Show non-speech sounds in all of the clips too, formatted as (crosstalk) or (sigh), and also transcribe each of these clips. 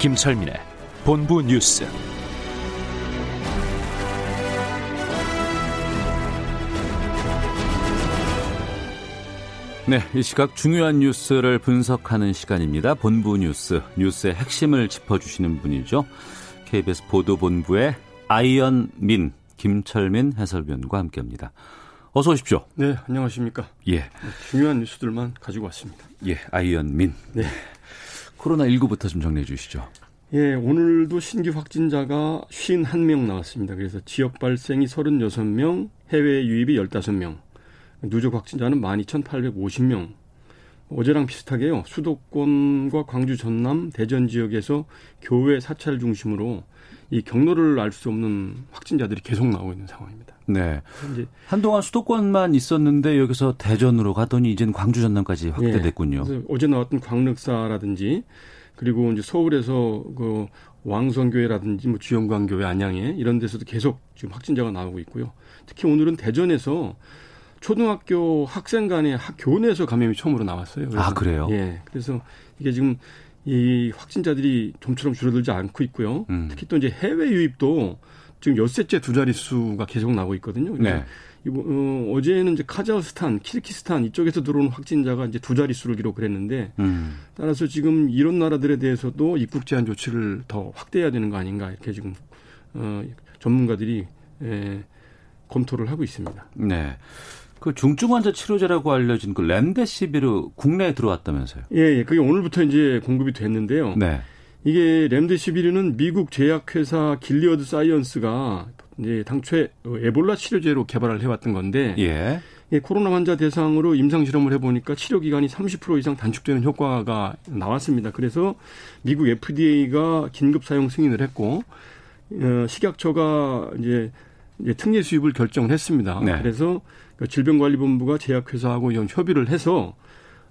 김철민의 본부 뉴스. 네, 이 시각 중요한 뉴스를 분석하는 시간입니다. 본부 뉴스, 뉴스의 핵심을 짚어주시는 분이죠. KBS 보도본부의 아이언민, 김철민 해설위원과 함께합니다. 어서 오십시오. 네, 안녕하십니까. 예, 중요한 뉴스들만 가지고 왔습니다. 예, 아이언민. 네. 코로나19부터 좀 정리해 주시죠. 예, 오늘도 신규 확진자가 51명 나왔습니다. 그래서 지역 발생이 36명, 해외 유입이 15명, 누적 확진자는 12,850명. 어제랑 비슷하게요. 수도권과 광주, 전남, 대전 지역에서 교외 사찰 중심으로 이 경로를 알 수 없는 확진자들이 계속 나오고 있는 상황입니다. 네. 이제 한동안 수도권만 있었는데 여기서 대전으로 가더니 이제는 광주 전남까지 확대됐군요. 예, 그래서 어제 나왔던 광륵사라든지 그리고 이제 서울에서 그 왕성교회라든지 뭐 주영광교회 안양에 이런 데서도 계속 지금 확진자가 나오고 있고요. 특히 오늘은 대전에서 초등학교 학생 간의 학 교내에서 감염이 처음으로 나왔어요. 아, 그래요? 예. 그래서 이게 지금 이 확진자들이 좀처럼 줄어들지 않고 있고요. 음. 특히 또 이제 해외 유입도 지금 엿새째 두 자릿수가 계속 나오고 있거든요. 네. 이거, 어, 어제는 이제 카자흐스탄, 키르키스탄 이쪽에서 들어오는 확진자가 이제 두 자릿수를 기록을 했는데 음. 따라서 지금 이런 나라들에 대해서도 입국 제한 조치를 더 확대해야 되는 거 아닌가 이렇게 지금 어, 전문가들이 에, 검토를 하고 있습니다. 네. 그 중증 환자 치료제라고 알려진 그 렘데시비르 국내에 들어왔다면서요. 예, 예, 그게 오늘부터 이제 공급이 됐는데요. 네. 이게 렘데시비르는 미국 제약회사 길리어드 사이언스가 이제 당초에 에볼라 치료제로 개발을 해왔던 건데 예. 예, 코로나 환자 대상으로 임상 실험을 해보니까 치료 기간이 30% 이상 단축되는 효과가 나왔습니다. 그래서 미국 FDA가 긴급 사용 승인을 했고 어, 식약처가 이제, 이제 특례 수입을 결정을 했습니다. 네. 그래서 그 질병관리본부가 제약회사하고 이런 협의를 해서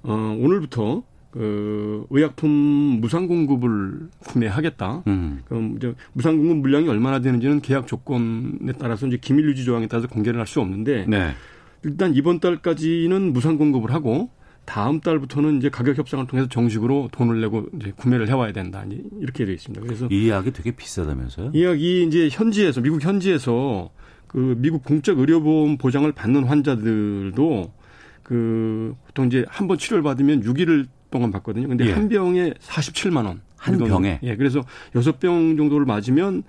어, 오늘부터 그 의약품 무상 공급을 구매하겠다. 음. 그럼 이제 무상 공급 물량이 얼마나 되는지는 계약 조건에 따라서 이제 기밀 유지 조항에 따라서 공개를 할 수 없는데 네. 일단 이번 달까지는 무상 공급을 하고 다음 달부터는 이제 가격 협상을 통해서 정식으로 돈을 내고 이제 구매를 해와야 된다. 이렇게 되어 있습니다. 그래서 이 약이 되게 비싸다면서요? 이 약이 이제 현지에서 미국 현지에서 그 미국 공적 의료보험 보장을 받는 환자들도 그 보통 이제 한 번 치료를 받으면 6일 동안 받거든요. 근데 예. 한 병에 47만 원. 한 돈으로. 병에? 예. 그래서 여섯 병 정도를 맞으면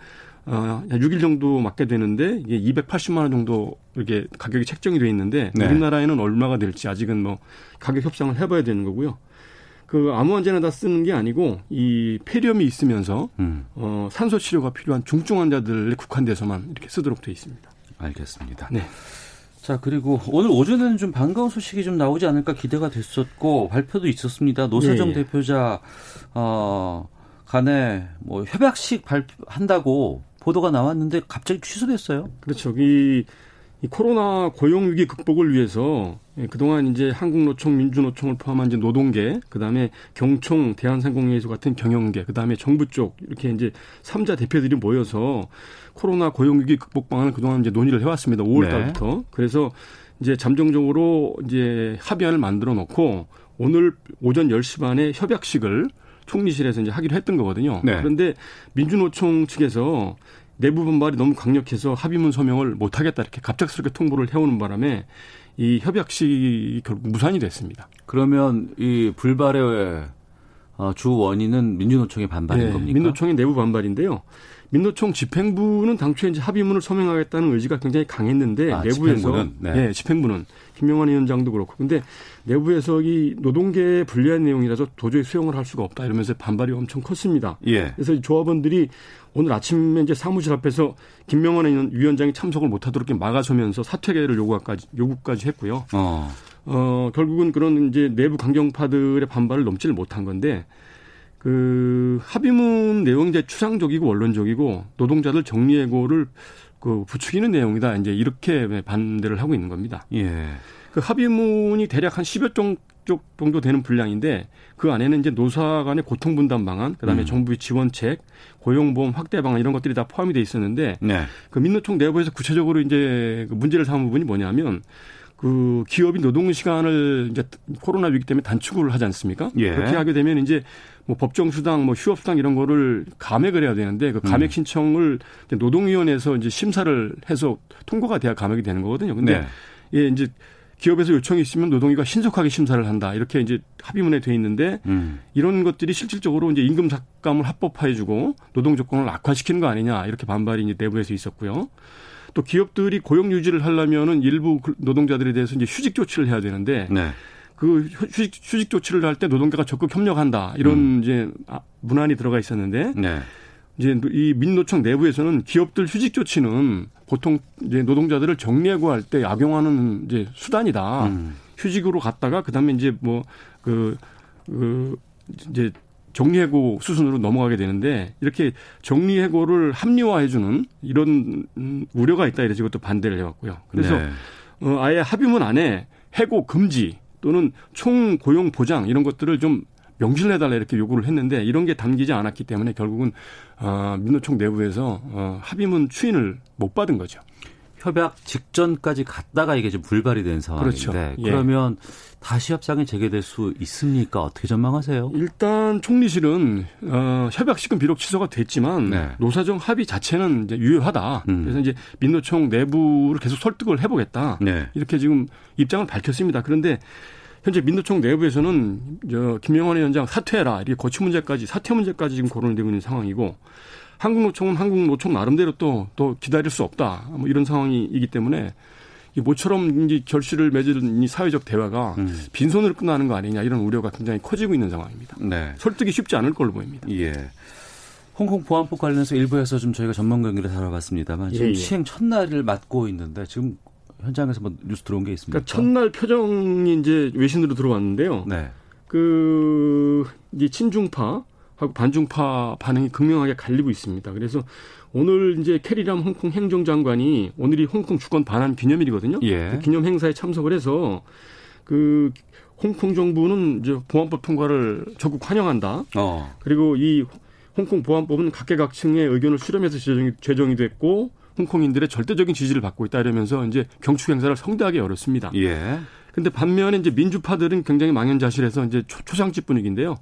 어, 한 6일 정도 맞게 되는데 이게 280만 원 정도 이렇게 가격이 책정이 돼 있는데 네. 우리나라에는 얼마가 될지 아직은 뭐 가격 협상을 해봐야 되는 거고요. 그 아무 환자나 다 쓰는 게 아니고 이 폐렴이 있으면서 음. 어, 산소 치료가 필요한 중증 환자들에 국한돼서만 이렇게 쓰도록 돼 있습니다. 알겠습니다. 네. 자, 그리고 오늘 오전에는 좀 반가운 소식이 좀 나오지 않을까 기대가 됐었고, 발표도 있었습니다. 노사정 예, 예. 대표자, 어, 간에 뭐 협약식 발표한다고 보도가 나왔는데 갑자기 취소됐어요. 그렇죠. 이, 이 코로나 고용 위기 극복을 위해서 예, 그동안 이제 한국노총, 민주노총을 포함한 이제 노동계, 그다음에 경총, 대한상공회의소 같은 경영계, 그다음에 정부 쪽 이렇게 이제 삼자 대표들이 모여서 코로나 고용 위기 극복 방안을 그동안 이제 논의를 해 왔습니다. 5월 네. 달부터. 그래서 이제 잠정적으로 이제 합의안을 만들어 놓고 오늘 오전 10시 반에 협약식을 총리실에서 이제 하기로 했던 거거든요. 네. 그런데 민주노총 측에서 내부 반발이 너무 강력해서 합의문 서명을 못하겠다 이렇게 갑작스럽게 통보를 해오는 바람에 이 협약식이 결국 무산이 됐습니다. 그러면 이 불발의 어, 주 원인은 민주노총의 반발인 네, 겁니까? 민노총의 내부 반발인데요. 민노총 집행부는 당초에 이제 합의문을 서명하겠다는 의지가 굉장히 강했는데 아, 내부에서 집행부는? 네. 네, 집행부는 김명환 위원장도 그렇고 근데 내부에서 이 노동계에 불리한 내용이라서 도저히 수용을 할 수가 없다 이러면서 반발이 엄청 컸습니다. 예. 그래서 이 조합원들이 오늘 아침에 이제 사무실 앞에서 김명환 위원- 위원장이 참석을 못하도록 막아서면서 사퇴를 요구까지 요구까지 했고요. 어. 어, 결국은 그런 이제 내부 강경파들의 반발을 넘지를 못한 건데 그 합의문 내용이 이제 추상적이고 원론적이고 노동자들 정리해고를 그 부추기는 내용이다. 이제 이렇게 반대를 하고 있는 겁니다. 예. 그 합의문이 대략 한 10여 쪽 정도 되는 분량인데 그 안에는 이제 노사 간의 고통 분담 방안, 그다음에 음. 정부의 지원책, 고용보험 확대 방안 이런 것들이 다 포함이 돼 있었는데 네. 그 민노총 내부에서 구체적으로 이제 그 문제를 삼은 부분이 뭐냐면 그 기업이 노동 시간을 이제 코로나 위기 때문에 단축을 하지 않습니까? 예. 그렇게 하게 되면 이제 뭐 법정 수당, 뭐 휴업 수당 이런 거를 감액을 해야 되는데 그 감액 음. 신청을 노동위원회에서 이제 심사를 해서 통과가 돼야 감액이 되는 거거든요. 근데 네. 예, 이제 기업에서 요청이 있으면 노동위가 신속하게 심사를 한다. 이렇게 이제 합의문에 돼 있는데 음. 이런 것들이 실질적으로 이제 임금 삭감을 합법화해 주고 노동 조건을 악화시키는 거 아니냐 이렇게 반발이 이제 내부에서 있었고요. 또 기업들이 고용 유지를 하려면은 일부 그 노동자들에 대해서 이제 휴직 조치를 해야 되는데 네. 그 휴직, 휴직 조치를 할 때 노동자가 적극 협력한다 이런 음. 이제 아, 문안이 들어가 있었는데 네. 이제 이 민노총 내부에서는 기업들 휴직 조치는 보통 이제 노동자들을 정리하고 할 때 악용하는 이제 수단이다. 음. 휴직으로 갔다가 그다음에 이제 뭐그 그 이제 정리해고 수순으로 넘어가게 되는데 이렇게 정리해고를 합리화해주는 이런 우려가 있다 이래서 이것도 반대를 해왔고요. 그래서 네. 어, 아예 합의문 안에 해고 금지 또는 총 고용 보장 이런 것들을 좀 명시를 해달라 이렇게 요구를 했는데 이런 게 담기지 않았기 때문에 결국은 어, 민노총 내부에서 어, 합의문 추인을 못 받은 거죠. 협약 직전까지 갔다가 이게 좀 불발이 된 상황인데 그렇죠. 예. 그러면 다시 협상이 재개될 수 있습니까? 어떻게 전망하세요? 일단 총리실은 어, 협약식은 비록 취소가 됐지만 네. 노사정 합의 자체는 이제 유효하다. 음. 그래서 이제 민노총 내부를 계속 설득을 해보겠다. 네. 이렇게 지금 입장을 밝혔습니다. 그런데 현재 민노총 내부에서는 저 김영환 위원장 사퇴해라 이렇게 거취 문제까지 사퇴 문제까지 지금 거론되고 있는 상황이고 한국노총은 한국노총 나름대로 또, 또 기다릴 수 없다. 뭐 이런 상황이기 때문에 이 모처럼 이제 결실을 맺은 이 사회적 대화가 음. 빈손으로 끝나는 거 아니냐 이런 우려가 굉장히 커지고 있는 상황입니다. 네. 설득이 쉽지 않을 걸로 보입니다. 예. 홍콩 보안법 관련해서 일부에서 좀 저희가 전문 경기를 살아봤습니다만 지금 예, 예. 시행 첫날을 맞고 있는데 지금 현장에서 뭐 뉴스 들어온 게 있습니까? 그러니까 첫날 표정이 이제 외신으로 들어왔는데요. 네. 그 이제 친중파 하고 반중파 반응이 극명하게 갈리고 있습니다. 그래서 오늘 이제 캐리람 홍콩 행정장관이 오늘이 홍콩 주권 반환 기념일이거든요. 예. 그 기념 행사에 참석을 해서 그 홍콩 정부는 이제 보안법 통과를 적극 환영한다. 어. 그리고 이 홍콩 보안법은 각계각층의 의견을 수렴해서 제정이, 제정이 됐고 홍콩인들의 절대적인 지지를 받고 있다 이러면서 이제 경축 행사를 성대하게 열었습니다. 예. 근데 반면에 이제 민주파들은 굉장히 망연자실해서 이제 초, 초상집 분위기인데요.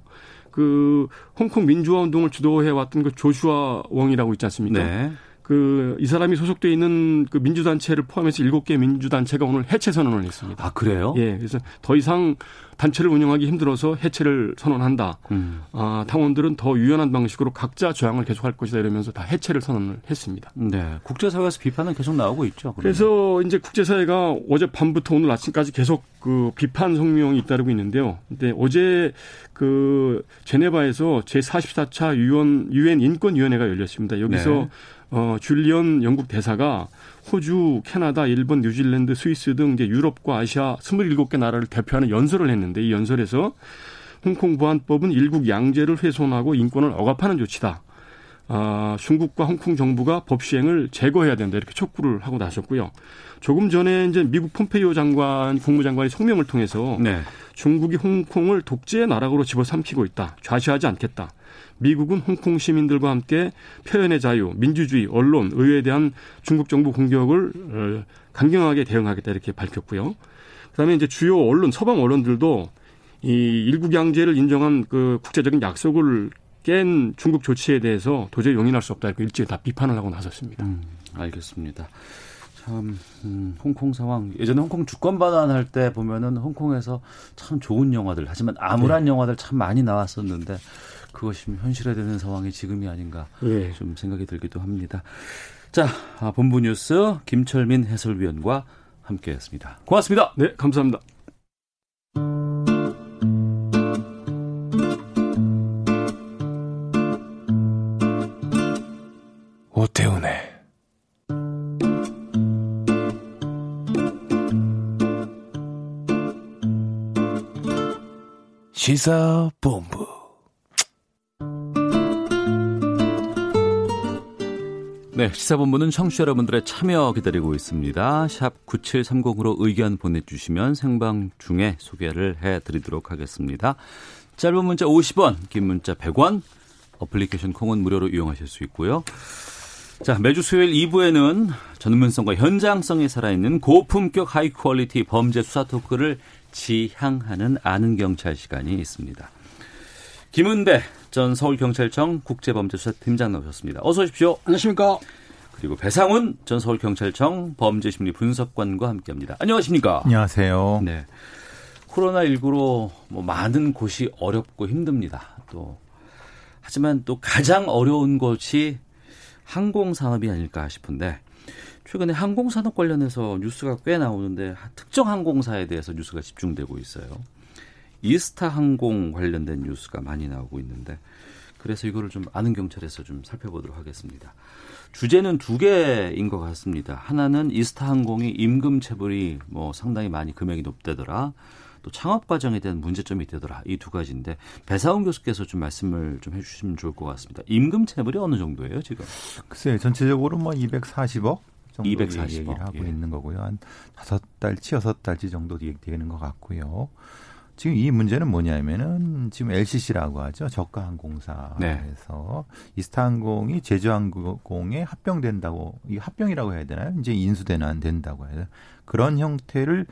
그 홍콩 민주화 운동을 주도해 왔던 그 조슈아 웡이라고 있지 않습니까? 네. 그 이 사람이 소속돼 있는 그 민주단체를 포함해서 일곱 개 민주단체가 오늘 해체 선언을 했습니다. 아 그래요? 예, 그래서 더 이상 단체를 운영하기 힘들어서 해체를 선언한다. 음. 아, 당원들은 더 유연한 방식으로 각자 저항을 계속할 것이다 이러면서 다 해체를 선언을 했습니다. 네, 국제사회에서 비판은 계속 나오고 있죠. 그러면. 그래서 이제 국제사회가 어제 밤부터 오늘 아침까지 계속 그 비판 성명이 잇따르고 있는데요. 근데 어제 그 제네바에서 제 44차 유엔 유엔 인권위원회가 열렸습니다. 여기서 네. 어, 줄리언 영국 대사가 호주, 캐나다, 일본, 뉴질랜드, 스위스 등 이제 유럽과 아시아 27개 나라를 대표하는 연설을 했는데 이 연설에서 홍콩 보안법은 일국 양제를 훼손하고 인권을 억압하는 조치다. 아, 중국과 홍콩 정부가 법 시행을 제거해야 된다 이렇게 촉구를 하고 나섰고요. 조금 전에 이제 미국 폼페이오 장관 국무장관이 성명을 통해서 네. 중국이 홍콩을 독재의 나락으로 집어삼키고 있다. 좌시하지 않겠다. 미국은 홍콩 시민들과 함께 표현의 자유, 민주주의, 언론, 의회에 대한 중국 정부 공격을 어, 강경하게 대응하겠다 이렇게 밝혔고요. 그다음에 이제 주요 언론, 서방 언론들도 이 일국 양제를 인정한 그 국제적인 약속을 깬 중국 조치에 대해서 도저히 용인할 수 없다 이렇게 일찍 다 비판을 하고 나섰습니다. 음, 알겠습니다. 참 음, 홍콩 상황 예전에 홍콩 주권 반환할 때 보면은 홍콩에서 참 좋은 영화들 하지만 암울한 네. 영화들 참 많이 나왔었는데 그것이 현실화되는 상황이 지금이 아닌가 예. 좀 생각이 들기도 합니다. 자, 아, 본부 뉴스 김철민 해설위원과 함께했습니다. 고맙습니다. 네, 감사합니다. 오태훈의 시사본부. 네, 시사본부는 청취자 여러분들의 참여 기다리고 있습니다. 샵 9730으로 의견 보내주시면 생방 중에 소개를 해드리도록 하겠습니다. 짧은 문자 50원, 긴 문자 100원, 어플리케이션 콩은 무료로 이용하실 수 있고요. 자, 매주 수요일 2부에는 전문성과 현장성이 살아있는 고품격 high quality 범죄 수사 토크를 지향하는 아는 경찰 시간이 있습니다. 김은배 전 서울경찰청 국제범죄수사팀장 나오셨습니다. 어서 오십시오. 안녕하십니까. 그리고 배상훈 전 서울경찰청 범죄심리 분석관과 함께합니다. 안녕하십니까. 안녕하세요. 네. 코로나19로 뭐 많은 곳이 어렵고 힘듭니다. 또 하지만 또 가장 어려운 것이 항공 산업이 아닐까 싶은데 최근에 항공 산업 관련해서 뉴스가 꽤 나오는데 특정 항공사에 대해서 뉴스가 집중되고 있어요. 이스타 항공 관련된 뉴스가 많이 나오고 있는데 그래서 이거를 좀 아는 경찰에서 좀 살펴보도록 하겠습니다. 주제는 두 개인 것 같습니다. 하나는 이스타 항공이 임금 체불이 뭐 상당히 많이 금액이 높다더라. 또 창업 과정에 대한 문제점이 있다더라. 이 두 가지인데 배사훈 교수께서 좀 말씀을 좀 해주시면 좋을 것 같습니다. 임금 체불이 어느 정도예요 지금? 글쎄 전체적으로 뭐 240억 정도 240억, 얘기를 하고 예. 있는 거고요. 한 다섯 달치 여섯 달치 정도 되는 것 같고요. 지금 이 문제는 뭐냐면은 지금 LCC라고 하죠. 저가 항공사에서 네. 이스타항공이 제주항공에 합병된다고 이 합병이라고 해야 되나요? 이제 인수되는 안 된다고 해야 되나? 그런 형태를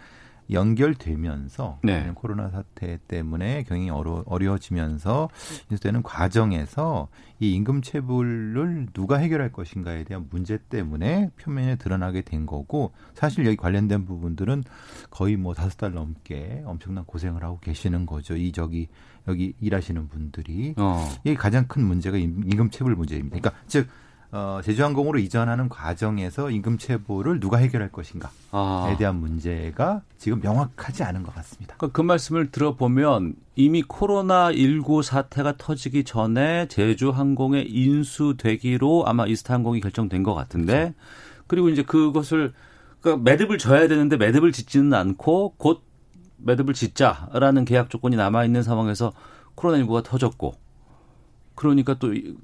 연결되면서 네. 코로나 사태 때문에 경영이 어려, 어려워지면서 인수되는 과정에서 이 임금 체불을 누가 해결할 것인가에 대한 문제 때문에 표면에 드러나게 된 거고 사실 여기 관련된 부분들은 거의 뭐 다섯 달 넘게 엄청난 고생을 하고 계시는 거죠. 이 저기 여기 일하시는 분들이 어. 이게 가장 큰 문제가 임- 임금 체불 문제입니다. 그러니까 즉 어, 제주항공으로 이전하는 과정에서 임금 체불을 누가 해결할 것인가에 아. 대한 문제가 지금 명확하지 않은 것 같습니다. 그러니까 그 말씀을 들어보면 이미 코로나 19 사태가 터지기 전에 제주항공에 인수되기로 아마 이스타항공이 결정된 것 같은데 그리고 이제 그것을 그러니까 매듭을 져야 되는데 매듭을 짓지는 않고 곧 매듭을 짓자라는 계약 조건이 남아 있는 상황에서 코로나 19가 터졌고 그러니까 또 이-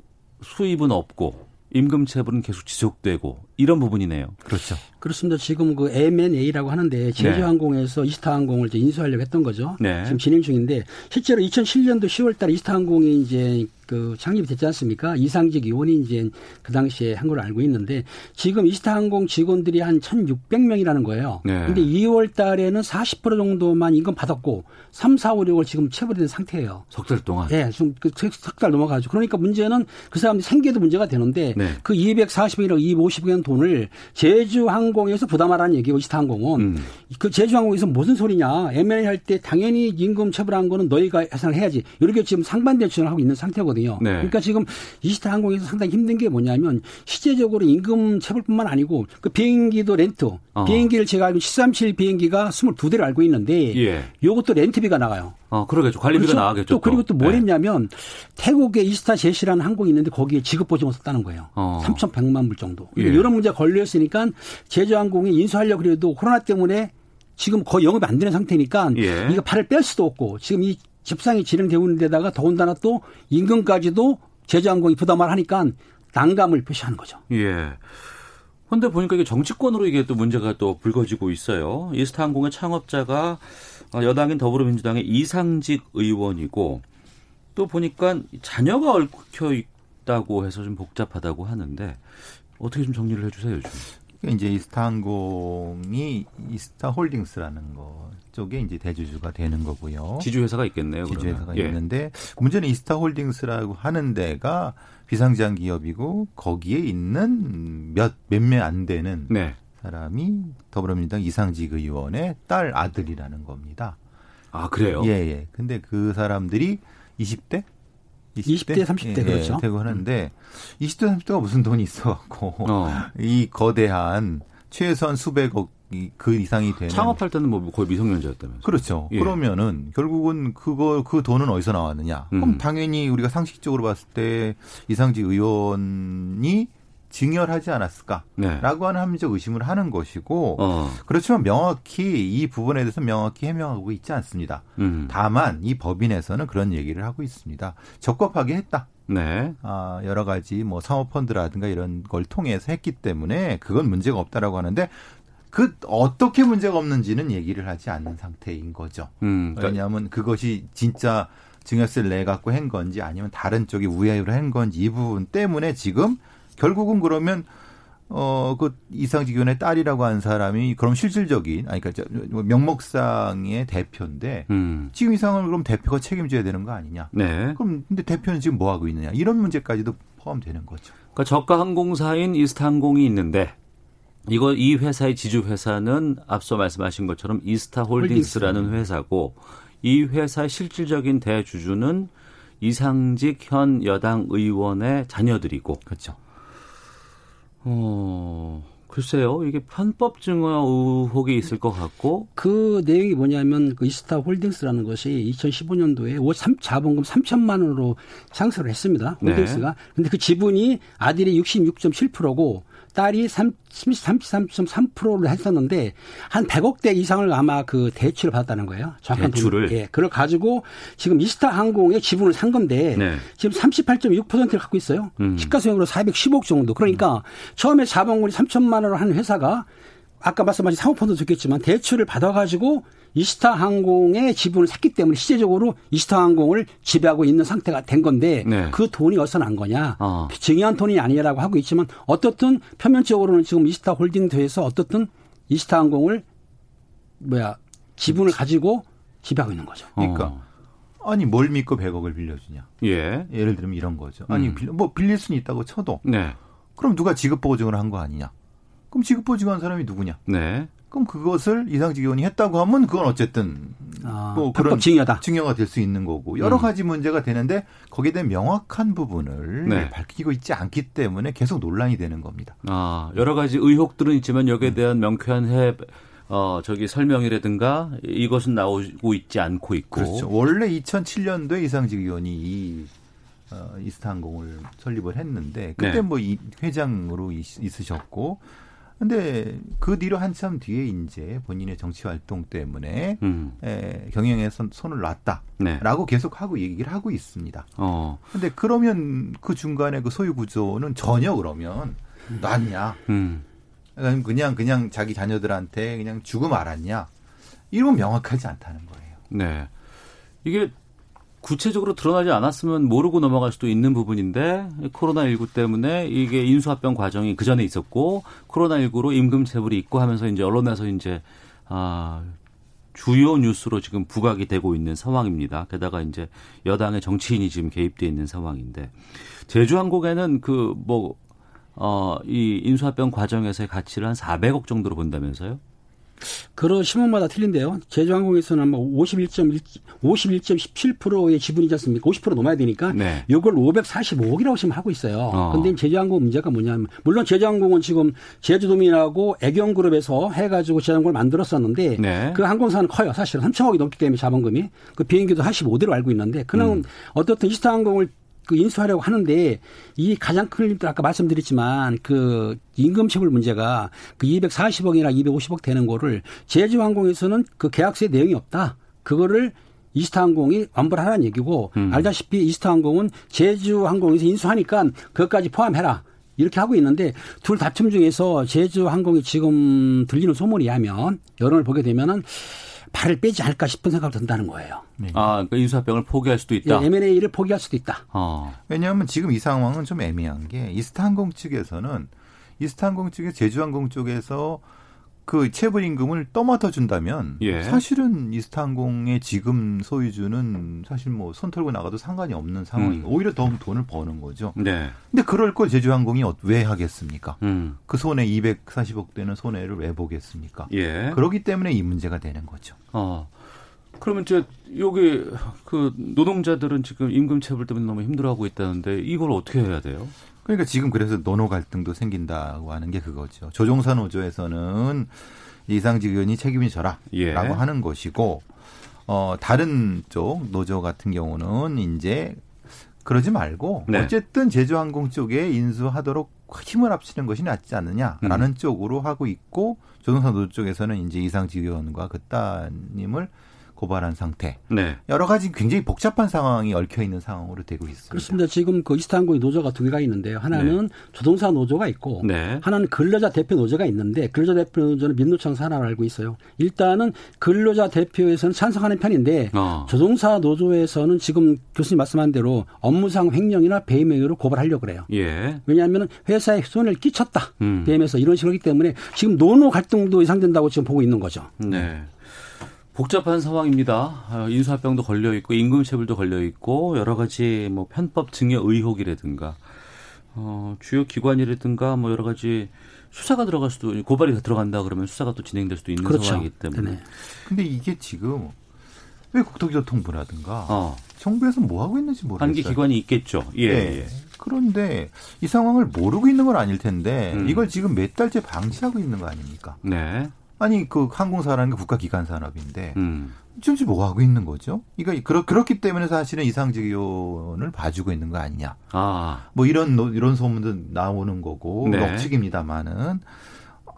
수입은 없고 임금 체불은 계속 지속되고 이런 부분이네요. 그렇죠. 그렇습니다. 지금 그 M&A라고 하는데 제주항공에서 이스타항공을 이제 인수하려고 했던 거죠. 네. 지금 진행 중인데 실제로 2007년도 10월달에 이스타항공이 이제 그 창립이 됐지 않습니까? 이상직 의원이 이제 그 당시에 한 걸로 알고 있는데 지금 이스타항공 직원들이 한 1,600명이라는 거예요. 네. 근데 2월 달에는 40% 정도만 임금 받았고 3, 4, 5, 6월 지금 체불된 상태예요. 석 달 동안. 예, 좀석달 넘어가죠. 그러니까 문제는 그 사람들이 생계도 문제가 되는데 네. 그 240억이나 250억 돈을 제주항공에서 부담하라는 얘기고 이스타항공은 음. 그 제주항공에서 무슨 소리냐? M&A 할 때 당연히 임금 체불한 거는 너희가 예상을 해야지. 이렇게 지금 상반된 주장을 하고 있는 상태거든요. 네. 그러니까 지금 이스타항공에서 상당히 힘든 게 뭐냐면 실제적으로 임금 체불뿐만 아니고 그 비행기도 렌트, 어. 비행기를 제가 알고 737 비행기가 22대를 알고 있는데 예. 요것도 렌트비가 나가요. 어, 그러겠죠. 관리비가 그렇죠? 나가겠죠. 또 그리고 또뭘 네. 했냐면 태국의 이스타 제시라는 항공이 있는데 거기에 지급 보증을 썼다는 거예요. 어. 3,100만 불 정도. 예. 이런 문제가 걸렸으니까 제주항공이 인수하려고 그래도 코로나 때문에 지금 거의 영업이 안 되는 상태니까 예. 이거 팔을 뺄 수도 없고 지금 이 집상이 진행되고 있는 데다가 더군다나 또 임금까지도 제주항공이 부담을 하니까 난감을 표시하는 거죠. 예. 근데 보니까 이게 정치권으로 이게 또 문제가 또 불거지고 있어요. 이스타항공의 창업자가 어, 여당인 더불어민주당의 이상직 의원이고 또 보니까 자녀가 얽혀 있다고 해서 좀 복잡하다고 하는데 어떻게 좀 정리를 해주세요, 좀. 그러니까 이제 이스타항공이 이스타홀딩스라는 거 쪽에 이제 대주주가 되는 거고요. 지주회사가 있겠네요. 지주회사가. 예. 있는데 문제는 이스타홀딩스라고 하는 데가 비상장 기업이고 거기에 있는 몇 몇몇 안 되는 네. 사람이 더불어민주당 이상직 의원의 딸 아들이라는 겁니다. 아 그래요? 예, 예. 근데 그 사람들이 20대? 20대, 30대 예, 그렇죠. 예, 되고 하는데 20대, 30대가 무슨 돈이 있어갖고 어. (laughs) 이 거대한 최소한 수백억 이- 그 이상이 되는 창업할 때는 뭐 거의 미성년자였다면서. 그렇죠. 예. 그러면은 결국은 그거 그 돈은 어디서 나왔느냐? 음. 그럼 당연히 우리가 상식적으로 봤을 때 이상직 의원이 증여하지 않았을까라고 네. 하는 합리적 의심을 하는 것이고 어. 그렇지만 명확히 이 부분에 대해서 명확히 해명하고 있지 않습니다. 음. 다만 이 법인에서는 그런 얘기를 하고 있습니다. 적법하게 했다. 네. 아, 여러 가지 뭐 사모펀드라든가 이런 걸 통해서 했기 때문에 그건 문제가 없다라고 하는데 그 어떻게 문제가 없는지는 얘기를 하지 않는 상태인 거죠. 음. 그러니까 왜냐하면 그것이 진짜 증여세를 내 갖고 한 건지 아니면 다른 쪽이 우회로 한 건지 이 부분 때문에 지금 결국은 그러면 어그 이상직원의 딸이라고 한 사람이 그럼 실질적인 아니 그러니까 저 명목상의 대표인데 음. 지금 이상을 그럼 대표가 책임져야 되는 거 아니냐? 네. 그럼 근데 대표는 지금 뭐 하고 있느냐? 이런 문제까지도 포함되는 거죠. 그러니까 저가 항공사인 이스타항공이 있는데 이거 이 회사의 지주 회사는 앞서 말씀하신 것처럼 이스타 홀딩스라는 회사고 이 회사의 실질적인 대주주는 이상직 현 여당 의원의 자녀들이고 그렇죠. 어 글쎄요 이게 편법 증여 의혹이 있을 것 같고 그 내용이 뭐냐면 그 이스타 홀딩스라는 것이 2015년도에 3, 자본금 3천만 원으로 상승을 했습니다. 네. 홀딩스가. 근데 그 지분이 아들이 66.7%고 딸이 33.3%를 했었는데 한 100억대 이상을 아마 그 대출을 받았다는 거예요. 정확한 대출을? 돈. 예. 그걸 가지고 지금 이스타 항공의 지분을 산 건데 네. 지금 38.6%를 갖고 있어요. 음. 시가소액으로 410억 정도. 그러니까 처음에 자본금이 3천만 원을 한 회사가 아까 말씀하신 사모펀도 좋겠지만 대출을 받아가지고 이스타 항공의 지분을 샀기 때문에 실제적으로 이스타 항공을 지배하고 있는 상태가 된 건데 네. 그 돈이 어디서 난 거냐 어. 증여한 돈이 아니라고 하고 있지만 어떻든 표면적으로는 지금 이스타 홀딩도에서 어떻든 이스타 항공을 뭐야 지분을 가지고 지배하고 있는 거죠. 그러니까 어. 아니 뭘 믿고 100억을 빌려주냐? 예. 예를 들면 이런 거죠. 아니 음. 빌- 뭐 빌릴 수는 있다고 쳐도 네. 그럼 누가 지급 보증을 한 거 아니냐? 그럼 지급 보증한 사람이 누구냐? 네. 그럼 그것을 이상직원이 했다고 하면 그건 어쨌든 아, 뭐 그런 증여다. 증여가 될 수 있는 거고 여러 음. 가지 문제가 되는데 거기에 대한 명확한 부분을 네. 밝히고 있지 않기 때문에 계속 논란이 되는 겁니다. 아, 여러 가지 의혹들은 있지만 여기에 대한 명쾌한 해, 어, 저기 설명이라든가 이것은 나오고 있지 않고 있고. 그렇죠. 원래 2007년도에 이상직 의원이 이 어, 이스타항공을 설립을 했는데 그때 네. 뭐 이 회장으로 있- 있으셨고 근데 그 뒤로 한참 뒤에 이제 본인의 정치 활동 때문에 음, 에, 경영에 손, 손을 네. 놨다라고 계속 하고 얘기를 하고 있습니다. 어, 근데 그러면 그 중간에 그 소유 구조는 전혀 그러면 놨냐? 음, 그냥 그냥 그냥 자기 자녀들한테 그냥 주고 말았냐? 이건 명확하지 않다는 거예요. 네. 이게 구체적으로 드러나지 않았으면 모르고 넘어갈 수도 있는 부분인데 코로나19 때문에 이게 인수합병 과정이 그 전에 있었고 코로나19로 임금 체불이 있고 하면서 이제 언론에서 이제 아 주요 뉴스로 지금 부각이 되고 있는 상황입니다. 게다가 이제 여당의 정치인이 지금 개입돼 있는 상황인데 제주항공에는 그 뭐 어, 이 인수합병 과정에서의 가치를 한 400억 정도로 본다면서요? 그런 신문마다 틀린데요. 제주항공에서는 뭐 51.1, 51.17%의 지분이지 않습니까? 50% 넘어야 되니까 네. 이걸 545억이라고 지금 하고 있어요. 어. 근데 제주항공 문제가 뭐냐면 물론 제주항공은 지금 제주도민하고 애경그룹에서 해가지고 제주항공을 만들었었는데 네. 그 항공사는 커요. 사실은 3천억이 넘기 때문에 자본금이 그 비행기도 45대로 알고 있는데 그는 음. 어떻든 이스타항공을 그 인수하려고 하는데 이 가장 큰 아까 말씀드렸지만 그 임금 체불 문제가 그 240억이나 250억 되는 거를 제주항공에서는 그 계약서에 내용이 없다. 그거를 이스타항공이 완불 하라는 얘기고 음. 알다시피 이스타항공은 제주항공에서 인수하니까 그것까지 포함해라. 이렇게 하고 있는데 둘 다툼 중에서 제주항공이 지금 들리는 소문이 하면 여론을 보게 되면은 발을 빼지 않을까 싶은 생각이 든다는 거예요. 아, 그 인수합병을 포기할 수도 있다. 예, M&A를 포기할 수도 있다. 어. 왜냐하면 지금 이 상황은 좀 애매한 게 이스타항공 측에서는 이스타항공 측에 제주항공 쪽에서 그 체불 임금을 떠맡아 준다면 예. 사실은 이스타항공의 지금 소유주는 사실 뭐 손 털고 나가도 상관이 없는 상황이고 음. 오히려 더 돈을 버는 거죠. 네. 근데 그럴 걸 제주항공이 어- 왜 하겠습니까? 음. 그 손해 240억 되는 손해를 왜 보겠습니까? 예. 그렇기 때문에 이 문제가 되는 거죠. 어. 그러면 이제 여기 그 노동자들은 지금 임금 체불 때문에 너무 힘들어하고 있다는데 이걸 어떻게 해야 돼요? 그러니까 지금 그래서 노노 갈등도 생긴다고 하는 게 그거죠. 조종사 노조에서는 이상직 의원이 책임이 져라라고 예. 하는 것이고 어 다른 쪽 노조 같은 경우는 이제 그러지 말고 네. 어쨌든 제주항공 쪽에 인수하도록 힘을 합치는 것이 낫지 않느냐라는 음. 쪽으로 하고 있고 조종사 노조 쪽에서는 이제 이상직 의원과 그 따님을 고발한 상태. 네. 여러 가지 굉장히 복잡한 상황이 얽혀 있는 상황으로 되고 있습니다. 그렇습니다. 지금 그 이스타항공 노조가 두 개가 있는데요. 하나는 조종사 노조가 있고 네. 하나는 근로자 대표 노조가 있는데 근로자 대표 노조는 민노총 산하로 알고 있어요. 일단은 근로자 대표에서는 찬성하는 편인데 어. 조종사 노조에서는 지금 교수님 말씀한 대로 업무상 횡령이나 배임 행위로 고발하려고 그래요. 예. 왜냐하면 회사에 손해를 끼쳤다. 음. 배임해서 이런 식으로 하기 때문에 지금 노노 갈등도 예상된다고 지금 보고 있는 거죠. 네. 복잡한 상황입니다. 아, 인수합병도 걸려 있고 임금체불도 걸려 있고 여러 가지 뭐 편법 증여 의혹이라든가 어, 주요 기관이라든가 뭐 여러 가지 수사가 들어갈 수도 고발이 들어간다 그러면 수사가 또 진행될 수도 있는 그렇죠. 상황이기 때문에 네. 근데 이게 지금 왜 국토교통부라든가 어, 정부에서 뭐 하고 있는지 모르겠어요. 한계 기관이 있겠죠. 예. 네. 예. 그런데 이 상황을 모르고 있는 건 아닐 텐데 음. 이걸 지금 몇 달째 방치하고 있는 거 아닙니까? 네. 아니 그 항공사라는 게 국가기관 산업인데 음. 지금 지금 뭐 하고 있는 거죠? 이거 그렇, 그렇기 때문에 사실은 이상직 의원을 봐주고 있는 거 아니냐? 아, 뭐 이런 노- 이런 소문도 나오는 거고 네. 럭칙입니다만은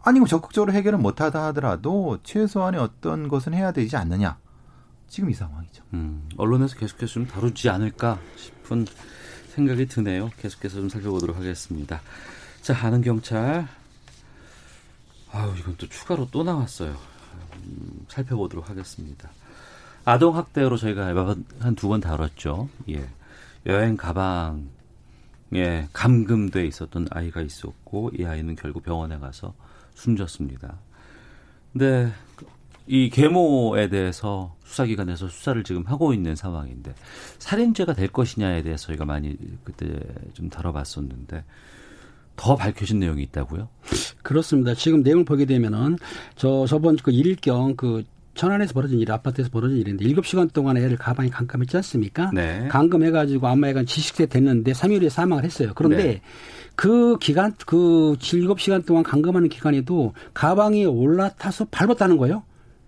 아니 뭐 적극적으로 해결은 못하다 하더라도 최소한의 어떤 것은 해야 되지 않느냐? 지금 이 상황이죠. 음, 언론에서 계속해서 좀 다루지 않을까 싶은 생각이 드네요. 계속해서 좀 살펴보도록 하겠습니다. 자, 아는 경찰. 아유, 이건 또 추가로 또 나왔어요. 음, 살펴보도록 하겠습니다. 아동 학대로 저희가 한 두 번 다뤘죠. 예. 여행 가방에 감금돼 있었던 아이가 있었고 이 아이는 결국 병원에 가서 숨졌습니다. 근데 이 계모에 대해서 수사기관에서 수사를 지금 하고 있는 상황인데 살인죄가 될 것이냐에 대해서 저희가 많이 그때 좀 다뤄봤었는데 더 밝혀진 내용이 있다고요? 그렇습니다. 지금 내용을 보게 되면은 저 저번 그 일경 그 천안에서 벌어진 일, 아파트에서 벌어진 일인데 일곱 시간 동안 애를 가방에 감금했지 않습니까? 네. 감금해가지고 아마애가 지식세 됐는데 3일에 사망을 했어요. 그런데 네. 그 기간, 그 7시간 동안 감금하는 기간에도 가방에 올라타서 밟았다는 거예요.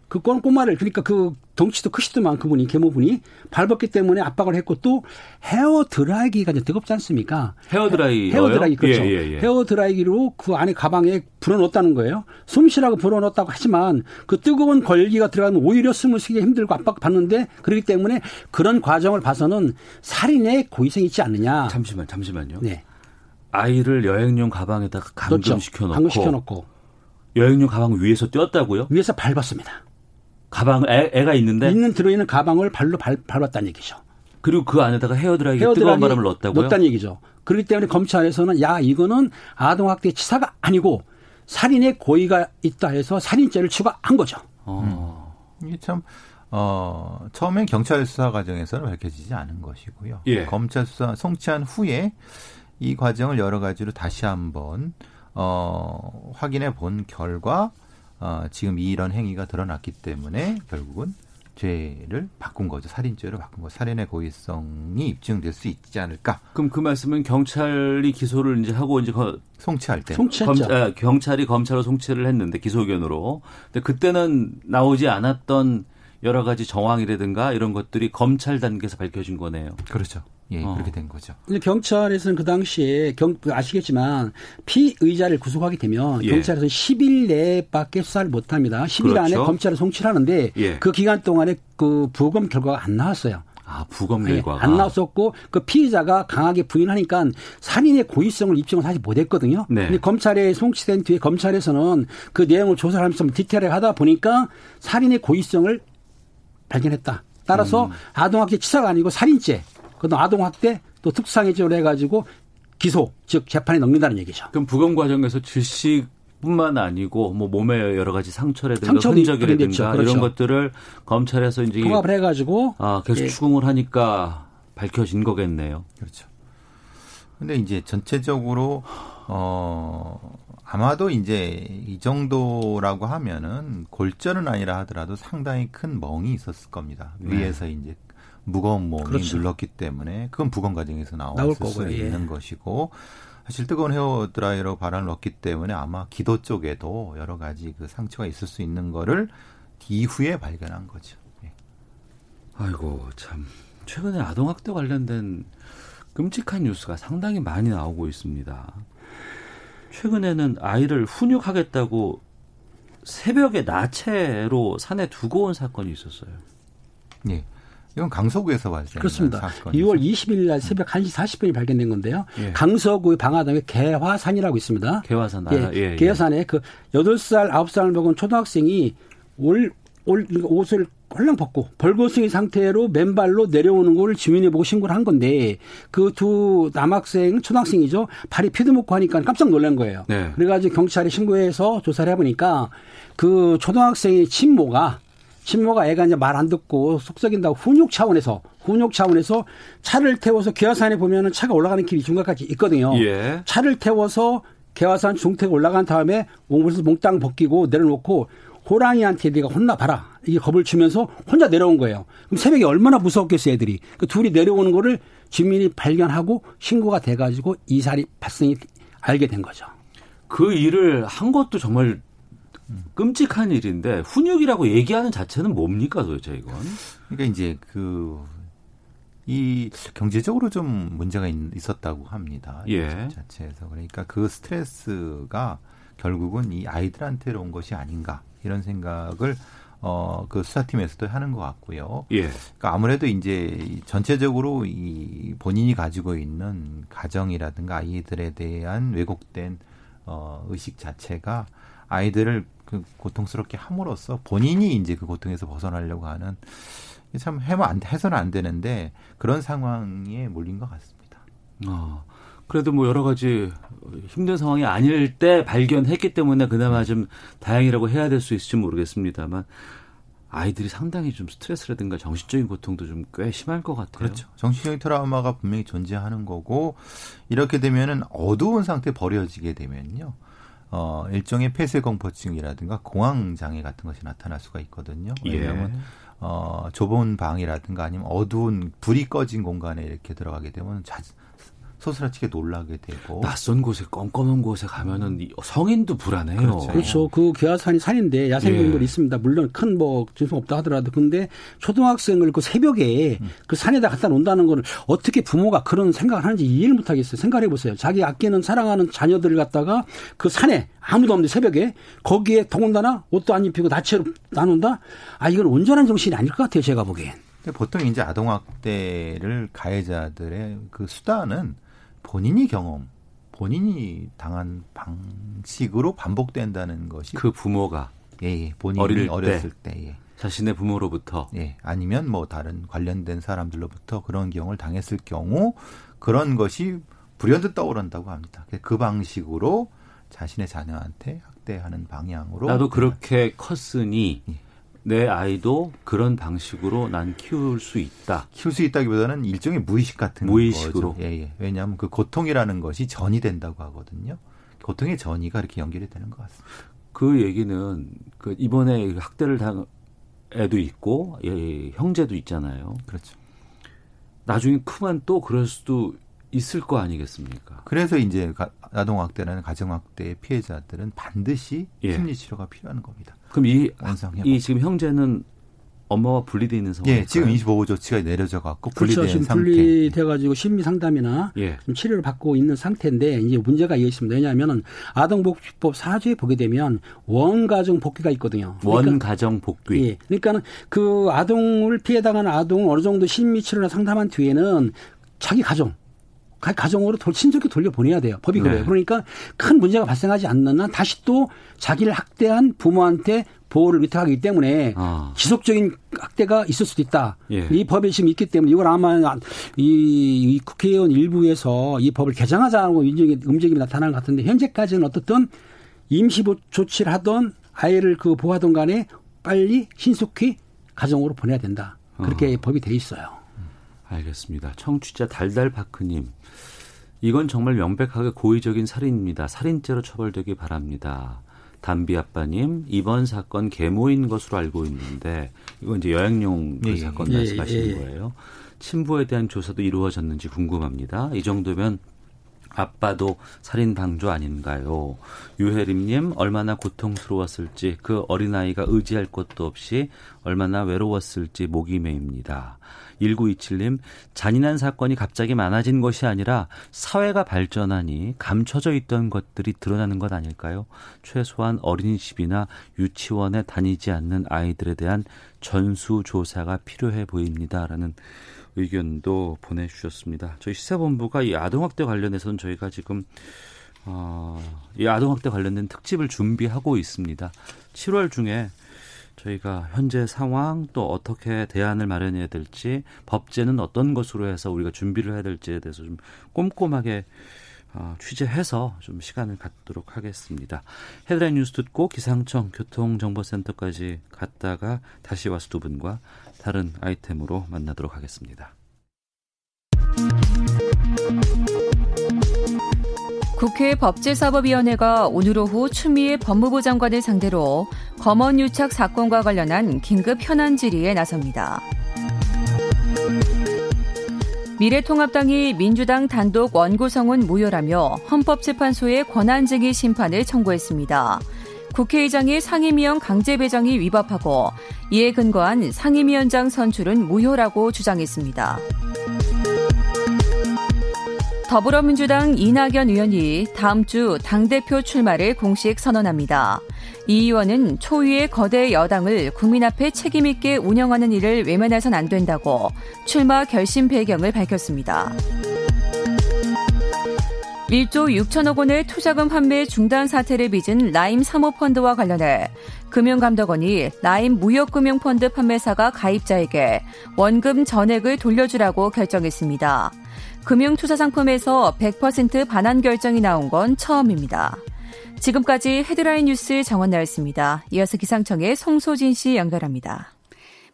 그 꼬- 꼬마를 그러니까 그 덩치도 크시더만 그분이 계모분이 밟았기 때문에 압박을 했고 또 헤어 드라이기가 이제 뜨겁지 않습니까? 헤어 드라이어요? 헤어 드라이기 그렇죠. 예, 예, 예. 헤어 드라이기로 그 안에 가방에 불어넣었다는 거예요. 숨 쉬라고 불어넣었다고 하지만 그 뜨거운 걸기가 들어가면 오히려 숨을 쉬기 힘들고 압박 받는데 그렇기 때문에 그런 과정을 봐서는 살인의 고의성이 있지 않느냐. 잠시만, 잠시만요. 네. 아이를 여행용 가방에다가 그렇죠. 감금시켜 놓고 감금시켜놓고 여행용 가방 위에서 띄었다고요? 위에서 밟았습니다. 가방 애, 애가 있는데 있는 들어있는 가방을 발로 밟, 밟았다는 얘기죠. 그리고 그 안에다가 헤어드라이기 뜨거운 헤어드라이기 바람을 넣었다고요? 넣었다는 얘기죠. 그렇기 때문에 검찰에서는 야 이거는 아동학대 치사가 아니고 살인의 고의가 있다 해서 살인죄를 추가한 거죠. 어. 이게 참, 어, 처음엔 경찰 수사 과정에서는 밝혀지지 않은 것이고요. 예. 검찰 수사 성취한 후에 이 과정을 여러 가지로 다시 한번, 어, 확인해 본 결과, 어, 지금 이런 행위가 드러났기 때문에 결국은 죄를 바꾼 거죠. 살인죄로 바꾼 거죠. 살인의 고의성이 입증될 수 있지 않을까. 그럼 그 말씀은 경찰이 기소를 이제 하고 이제 거- 송치할 때. 송치했죠. 검- 아, 경찰이 검찰로 송치를 했는데 기소 의견으로. 근데 그때는 나오지 않았던 여러 가지 정황이라든가 이런 것들이 검찰 단계에서 밝혀진 거네요. 그렇죠. 예, 어. 그렇게 된 거죠. 근데 경찰에서는 그 당시에 경, 아시겠지만 피의자를 구속하게 되면 예. 경찰에서 10일 내밖에 수사를 못 합니다. 10일 안에 그렇죠. 검찰을 송치를 하는데 예. 그 기간 동안에 그 부검 결과가 안 나왔어요. 아, 부검 네, 결과가. 안 나왔었고 그 피의자가 강하게 부인하니까 살인의 고의성을 입증을 사실 못했거든요. 네. 근데 검찰에 송치된 뒤에 검찰에서는 그 내용을 조사를 하면서 좀 디테일하게 하다 보니까 살인의 고의성을 발견했다. 따라서 음. 아동학대 치사가 아니고 살인죄, 그다음 아동학대 또 특수상해죄로 해가지고 기소 즉 재판에 넘긴다는 얘기죠. 그럼 부검 과정에서 질식 뿐만 아니고 뭐 몸에 여러 가지 상처라든가 흔적이라든가. 그렇죠. 이런 것들을 검찰에서 이제 통합을 해가지고 아, 계속 예. 추궁을 하니까 밝혀진 거겠네요. 그렇죠. 근데 이제 전체적으로 어 아마도 이제 이 정도라고 하면은 골절은 아니라 하더라도 상당히 큰 멍이 있었을 겁니다. 위에서 이제 무거운 몸이 네. 그렇죠. 눌렀기 때문에 그건 부검 과정에서 나올 나왔을 수 거고요. 예. 있는 것이고 사실 뜨거운 헤어 드라이로 바람을 넣기 때문에 아마 기도 쪽에도 여러 가지 그 상처가 있을 수 있는 거를 이후에 발견한 거죠. 예. 아이고 참 최근에 아동 학대 관련된 끔찍한 뉴스가 상당히 많이 나오고 있습니다. 최근에는 아이를 훈육하겠다고 새벽에 나체로 산에 두고 온 사건이 있었어요. 예. 이건 강서구에서 발생한 그렇습니다. 사건이죠. 6월 20일 날 새벽 1시 40분에 발견된 건데요. 예. 강서구의 방화동에 개화산이라고 있습니다. 개화산 예, 아, 예, 예. 개화산에 그 8살, 9살 먹은 초등학생이 올, 옷을 홀랑 벗고 벌거숭이 상태로 맨발로 내려오는 걸 주민이 보고 신고를 한 건데 그 두 남학생 초등학생이죠 발이 피드먹고 하니까 깜짝 놀란 거예요. 네. 그래가지고 경찰에 신고해서 조사를 해보니까 그 초등학생의 친모가 친모가 애가 이제 말 안 듣고 속썩인다고 훈육 차원에서 훈육 차원에서 차를 태워서 개화산에 보면은 차가 올라가는 길이 중간까지 있거든요. 예. 차를 태워서 개화산 중턱에 올라간 다음에 몸을 몽땅 벗기고 내려놓고 호랑이한테 네가 혼나봐라. 이게 겁을 주면서 혼자 내려온 거예요. 그럼 새벽에 얼마나 무서웠겠어요, 애들이. 그 둘이 내려오는 거를 주민이 발견하고 신고가 돼가지고 이 살이 발생이 알게 된 거죠. 그 일을 한 것도 정말 끔찍한 일인데 훈육이라고 얘기하는 자체는 뭡니까 도대체 이건? 그러니까 이제 그, 이 경제적으로 좀 문제가 있, 있었다고 합니다. 이 예. 집 자체에서. 그러니까 그 스트레스가 결국은 이 아이들한테로 온 것이 아닌가 이런 생각을 어, 그 수사팀에서도 하는 것 같고요. 예. 그러니까 아무래도 이제 이 전체적으로 이 본인이 가지고 있는 가정이라든가 아이들에 대한 왜곡된 어, 의식 자체가 아이들을 그 고통스럽게 함으로써 본인이 이제 그 고통에서 벗어나려고 하는 참 해면 안 해서는 안 되는데 그런 상황에 몰린 것 같습니다. 어, 그래도 뭐 여러 가지 힘든 상황이 아닐 때 발견했기 때문에 그나마 좀 다행이라고 해야 될 수 있을지 모르겠습니다만 아이들이 상당히 좀 스트레스라든가 정신적인 고통도 좀 꽤 심할 것 같아요. 그렇죠. 정신적인 트라우마가 분명히 존재하는 거고 이렇게 되면은 어두운 상태 버려지게 되면요. 어, 일종의 폐쇄 공포증이라든가 공황 장애 같은 것이 나타날 수가 있거든요. 왜냐하면 예. 어, 좁은 방이라든가 아니면 어두운 불이 꺼진 공간에 이렇게 들어가게 되면 자, 소스라치게 놀라게 되고 낯선 곳에 껌껌한 곳에 가면은 이 성인도 불안해요. 그렇죠. 그렇죠. 그 개화산이 산인데 야생동물이 예. 있습니다. 물론 큰뭐 증상 없다 하더라도 근데 초등학생을 그 새벽에 그 산에다 갖다 놓는다는 거를 어떻게 부모가 그런 생각을 하는지 이해를 못 하겠어요. 생각해 보세요. 자기 아끼는 사랑하는 자녀들을 갖다가 그 산에 아무도 없는데 새벽에 거기에 더군다나 옷도 안 입히고 나체로 나눈다? 아 이건 온전한 정신이 아닐 것 같아요. 제가 보기엔. 보통 이제 아동학대를 가해자들의 그 수단은 본인이 경험, 본인이 당한 방식으로 반복된다는 것이 그 부모가 예, 예, 본인이 어릴 어렸을 때, 예. 자신의 부모로부터 예, 아니면 뭐 다른 관련된 사람들로부터 그런 경험을 당했을 경우 그런 것이 불현듯 떠오른다고 합니다. 그 방식으로 자신의 자녀한테 학대하는 방향으로 나도 그렇게 컸으니 예. 내 아이도 그런 방식으로 난 키울 수 있다. 키울 수 있다기보다는 일종의 무의식 같은 무의식으로. 거죠. 예, 예. 왜냐하면 그 고통이라는 것이 전이 된다고 하거든요. 고통의 전이가 이렇게 연결이 되는 것 같습니다. 그 얘기는 그 이번에 학대를 당 애도 있고 예, 형제도 있잖아요. 그렇죠. 나중에 크면 또 그럴 수도 있을 거 아니겠습니까? 그래서 이제 가- 아동학대라는 가정학대의 피해자들은 반드시 예. 심리치료가 필요한 겁니다. 그럼 이, 원상회복. 이 지금 형제는 엄마와 분리돼 있는 상황. 예, 지금 25호 조치가 내려져 갖고 그렇죠. 분리된 지금 상태. 분리돼 가지고 심리 상담이나 예. 지금 치료를 받고 있는 상태인데 이제 문제가 이어 있습니다. 왜냐하면 아동복지법 4조에 보게 되면 원가정 복귀가 있거든요. 그러니까 원 가정 복귀. 예. 그러니까는 그 아동을 피해 당한 아동을 어느 정도 심리 치료나 상담한 뒤에는 자기 가정 가- 가정으로 돌, 신속히 돌려보내야 돼요. 법이 네. 그래요. 그러니까 큰 문제가 발생하지 않는 한 다시 또 자기를 학대한 부모한테 보호를 위탁하기 때문에 아. 지속적인 학대가 있을 수도 있다. 예. 이 법이 지금 있기 때문에 이걸 아마 이, 이 국회의원 일부에서 이 법을 개정하자고 움직임이, 나타나는 것 같은데 현재까지는 어떻든 임시 보- 조치를 하던 아이를 그 보호하던 간에 빨리 신속히 가정으로 보내야 된다. 그렇게 법이 돼 있어요. 알겠습니다. 청취자 달달파크님. 이건 정말 명백하게 고의적인 살인입니다. 살인죄로 처벌되기 바랍니다. 담비 아빠님, 이번 사건 계모인 것으로 알고 있는데, 이건 이제 여행용 그 예, 예. 사건 예, 말씀하시는 예, 예. 거예요. 친부에 대한 조사도 이루어졌는지 궁금합니다. 이 정도면 아빠도 살인 방조 아닌가요? 유혜림님 얼마나 고통스러웠을지 그 어린 아이가 의지할 곳도 없이 얼마나 외로웠을지 목이 메입니다. 1927님 잔인한 사건이 갑자기 많아진 것이 아니라 사회가 발전하니 감춰져 있던 것들이 드러나는 것 아닐까요? 최소한 어린이집이나 유치원에 다니지 않는 아이들에 대한 전수조사가 필요해 보입니다라는 의견도 보내주셨습니다. 저희 시사본부가 이 아동학대 관련해서는 저희가 지금 어, 이 아동학대 관련된 특집을 준비하고 있습니다. 7월 중에 저희가 현재 상황 또 어떻게 대안을 마련해야 될지 법제는 어떤 것으로 해서 우리가 준비를 해야 될지에 대해서 좀 꼼꼼하게 어, 취재해서 좀 시간을 갖도록 하겠습니다. 헤드라인 뉴스 듣고 기상청 교통정보센터까지 갔다가 다시 와서 두 분과 다른 아이템으로 만나도록 하겠습니다. 국회 법제사법위원회가 오늘 오후 추미애 법무부 장관을 상대로 검언 유착 사건과 관련한 긴급 현안 질의에 나섭니다. 미래통합당이 민주당 단독 원구성은 무효라며 헌법재판소에 권한쟁의 심판을 청구했습니다. 국회의장의 상임위원 강제 배정이 위법하고 이에 근거한 상임위원장 선출은 무효라고 주장했습니다. 더불어민주당 이낙연 의원이 다음 주 당대표 출마를 공식 선언합니다. 이 의원은 초유의 거대 여당을 국민 앞에 책임있게 운영하는 일을 외면해선 안 된다고 출마 결심 배경을 밝혔습니다. 1조 6천억 원의 투자금 판매 중단 사태를 빚은 라임 사모펀드와 관련해 금융감독원이 라임 무역금융펀드 판매사가 가입자에게 원금 전액을 돌려주라고 결정했습니다. 금융투자상품에서 100% 반환 결정이 나온 건 처음입니다. 지금까지 헤드라인 뉴스 정원 나였습니다. 이어서 기상청의 송소진 씨 연결합니다.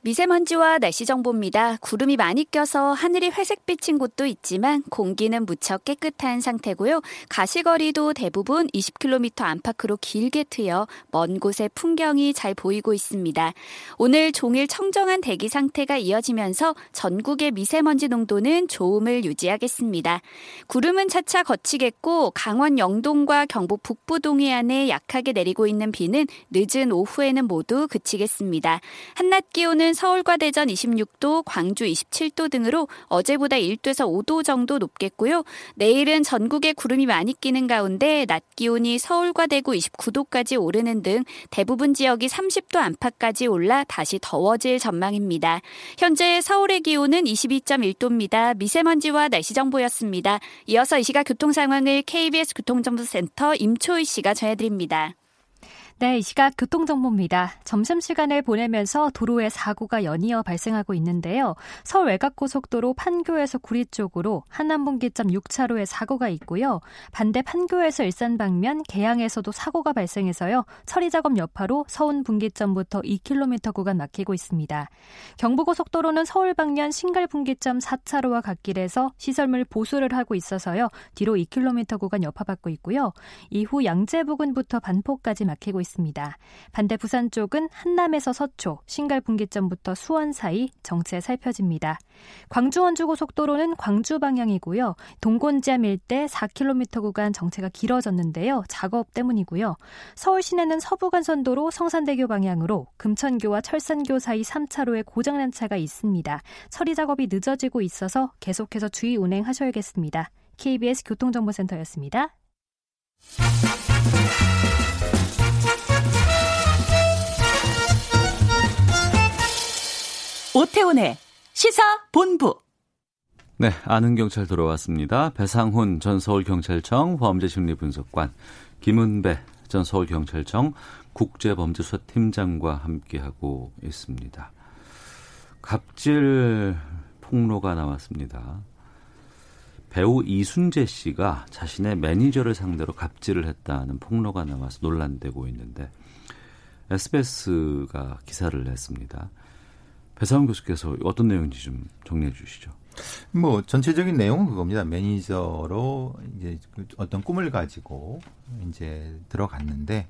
미세먼지와 날씨 정보입니다. 구름이 많이 껴서 하늘이 회색 빛인 곳도 있지만 공기는 무척 깨끗한 상태고요. 가시거리도 대부분 20km 안팎으로 길게 트여 먼 곳의 풍경이 잘 보이고 있습니다. 오늘 종일 청정한 대기 상태가 이어지면서 전국의 미세먼지 농도는 좋음을 유지하겠습니다. 구름은 차차 거치겠고 강원 영동과 경북 북부 동해안에 약하게 내리고 있는 비는 늦은 오후에는 모두 그치겠습니다. 한낮 기온은 서울과 대전 26도, 광주 27도 등으로 어제보다 1도에서 5도 정도 높겠고요. 내일은 전국에 구름이 많이 끼는 가운데 낮 기온이 서울과 대구 29도까지 오르는 등 대부분 지역이 30도 안팎까지 올라 다시 더워질 전망입니다. 현재 서울의 기온은 22.1도입니다. 미세먼지와 날씨 정보였습니다. 이어서 이 시각 교통 상황을 KBS 교통정보센터 임초희 씨가 전해드립니다. 네, 이 시각 교통정보입니다. 점심시간을 보내면서 도로에 사고가 연이어 발생하고 있는데요. 서울 외곽고속도로 판교에서 구리 쪽으로 한남분기점 6차로에 사고가 있고요. 반대 판교에서 일산 방면 개양에서도 사고가 발생해서요. 처리 작업 여파로 서운 분기점부터 2km 구간 막히고 있습니다. 경부고속도로는 서울 방면 신갈 분기점 4차로와 갓길에서 시설물 보수를 하고 있어서요. 뒤로 2km 구간 여파받고 있고요. 이후 양재 부근부터 반포까지 막히고 있습니다. 반대 부산 쪽은 한남에서 서초, 신갈 분기점부터 수원 사이 정체 살펴집니다. 광주 원주 고속도로는 광주 방향이고요. 동곤지암 일대 4km 구간 정체가 길어졌는데요. 작업 때문이고요. 서울 시내는 서부간선도로 성산대교 방향으로 금천교와 철산교 사이 3차로에 고장난 차가 있습니다. 처리 작업이 늦어지고 있어서 계속해서 주의 운행하셔야겠습니다. KBS 교통정보센터였습니다. 오태훈의 시사 본부. 네, 아는 경찰 들어왔습니다. 배상훈 전 서울경찰청 범죄심리분석관, 김은배 전 서울경찰청 국제범죄수사팀장과 함께하고 있습니다. 갑질 폭로가 나왔습니다. 배우 이순재 씨가 자신의 매니저를 상대로 갑질을 했다는 폭로가 나와서 논란되고 있는데 SBS가 기사를 냈습니다. 배상훈 교수께서 어떤 내용인지 좀 정리해 주시죠. 뭐 전체적인 내용은 그겁니다. 매니저로 이제 그 어떤 꿈을 가지고 이제 들어갔는데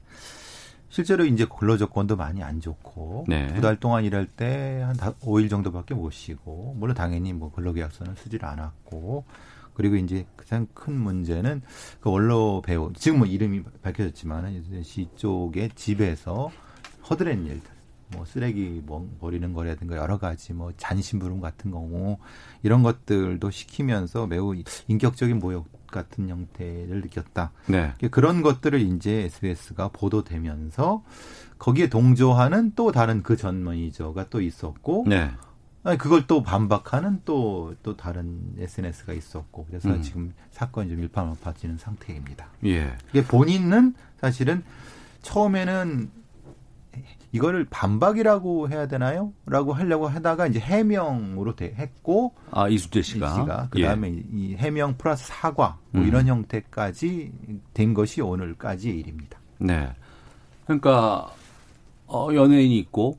실제로 이제 근로 조건도 많이 안 좋고 네. 두달 동안 일할 때 한 5일 정도밖에 못 쉬고 물론 당연히 뭐 근로계약서는 쓰질 않았고 그리고 이제 가장 큰 문제는 그 원로 배우 지금 뭐 이름이 밝혀졌지만은 씨 쪽의 집에서 허드렛 일들 뭐 쓰레기 뭐 버리는 거라든가 여러 가지 뭐 잔심부름 같은 경우 이런 것들도 시키면서 매우 인격적인 모욕 같은 형태를 느꼈다. 네. 그런 것들을 이제 SBS가 보도되면서 거기에 동조하는 또 다른 그전 매니저가 또 있었고 네. 그걸 또 반박하는 또, 또 다른 SNS가 있었고, 그래서 음. 지금 사건이 좀 일파만파지는 상태입니다. 예. 이게 본인은 사실은 처음에는 이거를 반박이라고 해야 되나요? 라고 하려고 하다가 이제 해명으로 돼- 했고, 아, 이순재 씨가. 그 예. 다음에 이 해명 플러스 사과, 뭐 음. 이런 형태까지 된 것이 오늘까지의 일입니다. 네. 그러니까 어, 연예인이 있고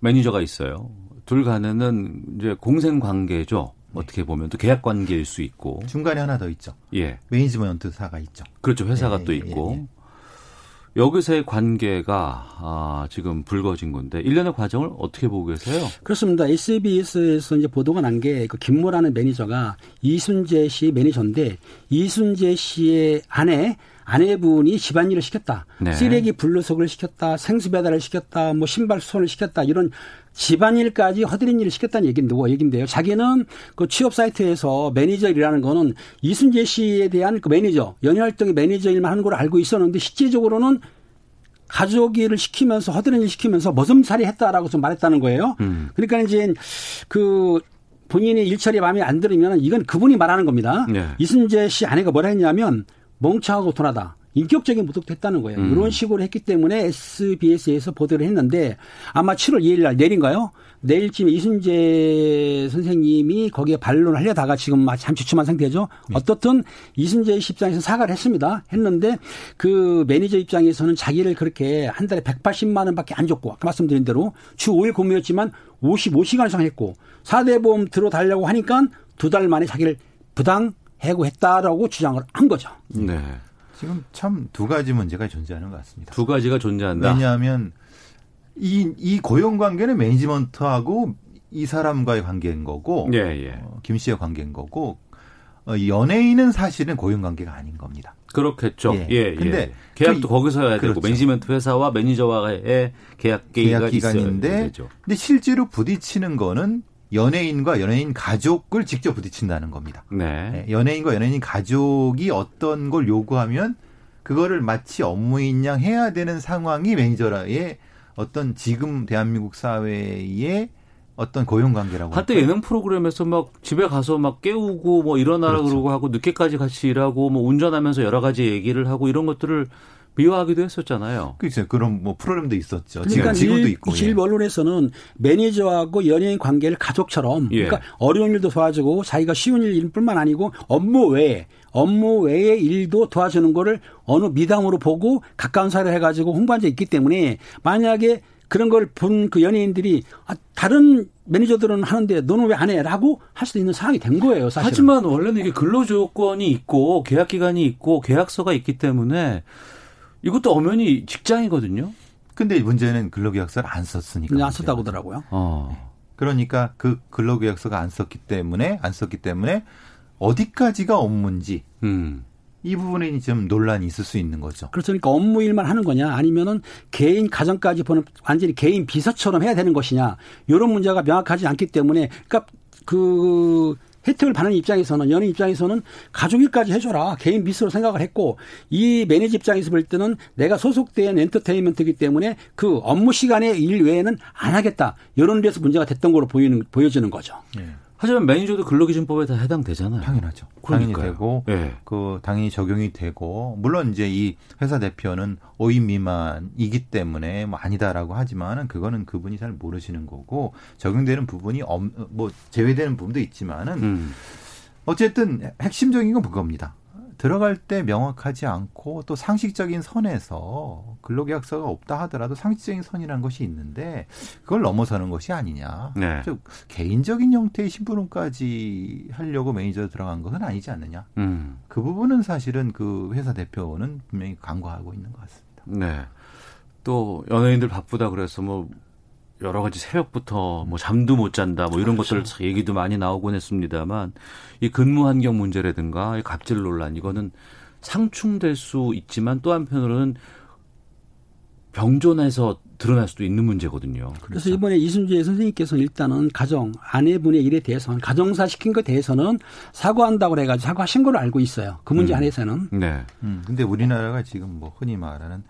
매니저가 있어요. 둘 간에는 이제 공생 관계죠. 어떻게 보면 또 계약 관계일 수 있고. 중간에 하나 더 있죠. 예. 매니지먼트사가 있죠. 그렇죠. 회사가 예, 또 예, 있고. 예, 여기서의 관계가 아, 지금 불거진 건데 일련의 과정을 어떻게 보고 계세요? 그렇습니다. SBS에서 이제 보도가 난 게 그 김모라는 매니저가 이순재 씨 매니저인데 이순재 씨의 아내 아내분이 집안일을 시켰다. 네. 쓰레기 분리수거를 시켰다. 생수 배달을 시켰다. 뭐 신발 수선을 시켰다. 이런 집안일까지 허드렛 일을 시켰다는 얘기인데, 얘긴데요. 자기는 그 취업 사이트에서 매니저 일이라는 거는 이순재 씨에 대한 그 매니저, 연예활동의 매니저 일만 하는 걸로 알고 있었는데 실제적으로는 가족 일을 시키면서 허드렛 일 시키면서 머슴살이 했다라고 좀 말했다는 거예요. 음. 그러니까 이제 그 본인의 일처리 마음에 안 들으면 이건 그분이 말하는 겁니다. 네. 이순재 씨 아내가 뭐라 했냐면 멍청하고 둔하다. 인격적인 모독도 했다는 거예요. 음. 이런 식으로 했기 때문에 SBS에서 보도를 했는데 아마 7월 2일 날 내일인가요? 내일쯤에 이순재 선생님이 거기에 반론을 하려다가 지금 참 주춤한 상태죠. 어떻든 이순재 씨 입장에서 사과를 했습니다. 했는데 그 매니저 입장에서는 자기를 그렇게 한 달에 180만 원밖에 안 줬고 아까 말씀드린 대로 주 5일 근무였지만 55시간 이상 했고 4대 보험 들어달라고 하니까 두 달 만에 자기를 부당 해고했다라고 주장을 한 거죠. 네. 지금 참 두 가지 문제가 존재하는 것 같습니다. 두 가지가 존재한다. 왜냐하면 이, 이 고용 관계는 매니지먼트하고 이 사람과의 관계인 거고, 예, 예. 어, 김 씨의 관계인 거고, 어, 연예인은 사실은 고용 관계가 아닌 겁니다. 그렇겠죠. 예. 예, 예. 근데 계약도 그- 거기서 해야 되고 그렇죠. 매니지먼트 회사와 매니저와의 계약 계약 기간인데. 근데 실제로 부딪히는 거는 연예인과 연예인 가족을 직접 부딪힌다는 겁니다. 네. 예, 연예인과 연예인 가족이 어떤 걸 요구하면 그거를 마치 업무인 양 해야 되는 상황이 매니저라의 어떤 지금 대한민국 사회의 어떤 고용 관계라고 한때 예능 프로그램에서 막 집에 가서 막 깨우고 뭐 일어나라 그렇죠. 그러고 하고 늦게까지 같이 일하고 뭐 운전하면서 여러 가지 얘기를 하고 이런 것들을 미화하기도 했었잖아요. 그렇죠. 그런 뭐 프로그램도 있었죠. 그러니까 지금 지금도 일, 있고. 예. 일 언론에서는 매니저하고 연예인 관계를 가족처럼 예. 그러니까 어려운 일도 도와주고 자기가 쉬운 일뿐만 아니고 업무 외에 업무 외의 일도 도와주는 거를 어느 미담으로 보고 가까운 사이로 해가지고 홍보한 적이 있기 때문에 만약에 그런 걸 본 그 연예인들이 아, 다른 매니저들은 하는데 너는 왜 안 해? 라고 할 수도 있는 상황이 된 거예요, 사실은. 하지만 원래는 이게 근로조건이 있고 계약 기간이 있고 계약서가 있기 때문에 이것도 엄연히 직장이거든요. 근데 문제는 근로계약서를 안 썼으니까. 안 썼다고. 하더라고요. 어. 그러니까 그 근로계약서가 안 썼기 때문에 안 썼기 때문에 어디까지가 업무인지 음. 이 부분에 좀 논란이 있을 수 있는 거죠. 그렇습니까? 업무 일만 하는 거냐 아니면은 개인 가정까지 보는 완전히 개인 비서처럼 해야 되는 것이냐 이런 문제가 명확하지 않기 때문에 그러니까 그 혜택을 받는 입장에서는 연예인 입장에서는 가족 일까지 해줘라. 개인 비서로 생각을 했고 이 매니저 입장에서 볼 때는 내가 소속된 엔터테인먼트이기 때문에 그 업무 시간의 일 외에는 안 하겠다. 이런 데서 문제가 됐던 걸로 보이는 보여지는 거죠. 하지만 매니저도 근로기준법에 다 해당되잖아요. 당연하죠. 당연히 그러니까요. 되고 예. 그 당연히 적용이 되고 물론 이제 이 회사 대표는 5인 미만이기 때문에 뭐 아니다라고 하지만은 그거는 그분이 잘 모르시는 거고 적용되는 부분이 없, 뭐 제외되는 부분도 있지만은 음. 어쨌든 핵심적인 건 그겁니다. 들어갈 때 명확하지 않고 또 상식적인 선에서 근로계약서가 없다 하더라도 상식적인 선이라는 것이 있는데 그걸 넘어서는 것이 아니냐. 네. 즉 개인적인 형태의 심부름까지 하려고 매니저 들어간 것은 아니지 않느냐. 음. 그 부분은 사실은 그 회사 대표는 분명히 간과하고 있는 것 같습니다. 네. 또 연예인들 바쁘다 그래서 뭐 여러 가지 새벽부터 뭐 잠도 못 잔다 뭐 이런 그렇죠. 것들 얘기도 많이 나오곤 했습니다만 이 근무 환경 문제라든가 이 갑질 논란 이거는 상충될 수 있지만 또 한편으로는 병존해서 드러날 수도 있는 문제거든요. 그래서 그렇죠. 이번에 이순재 선생님께서 일단은 가정 아내분의 일에 대해서는 가정사 시킨 것 대해서는 사과한다고 해가지고 사과하신 걸로 알고 있어요. 그 문제 음. 안에서는. 네. 음. 근데 우리나라가 지금 뭐 흔히 말하는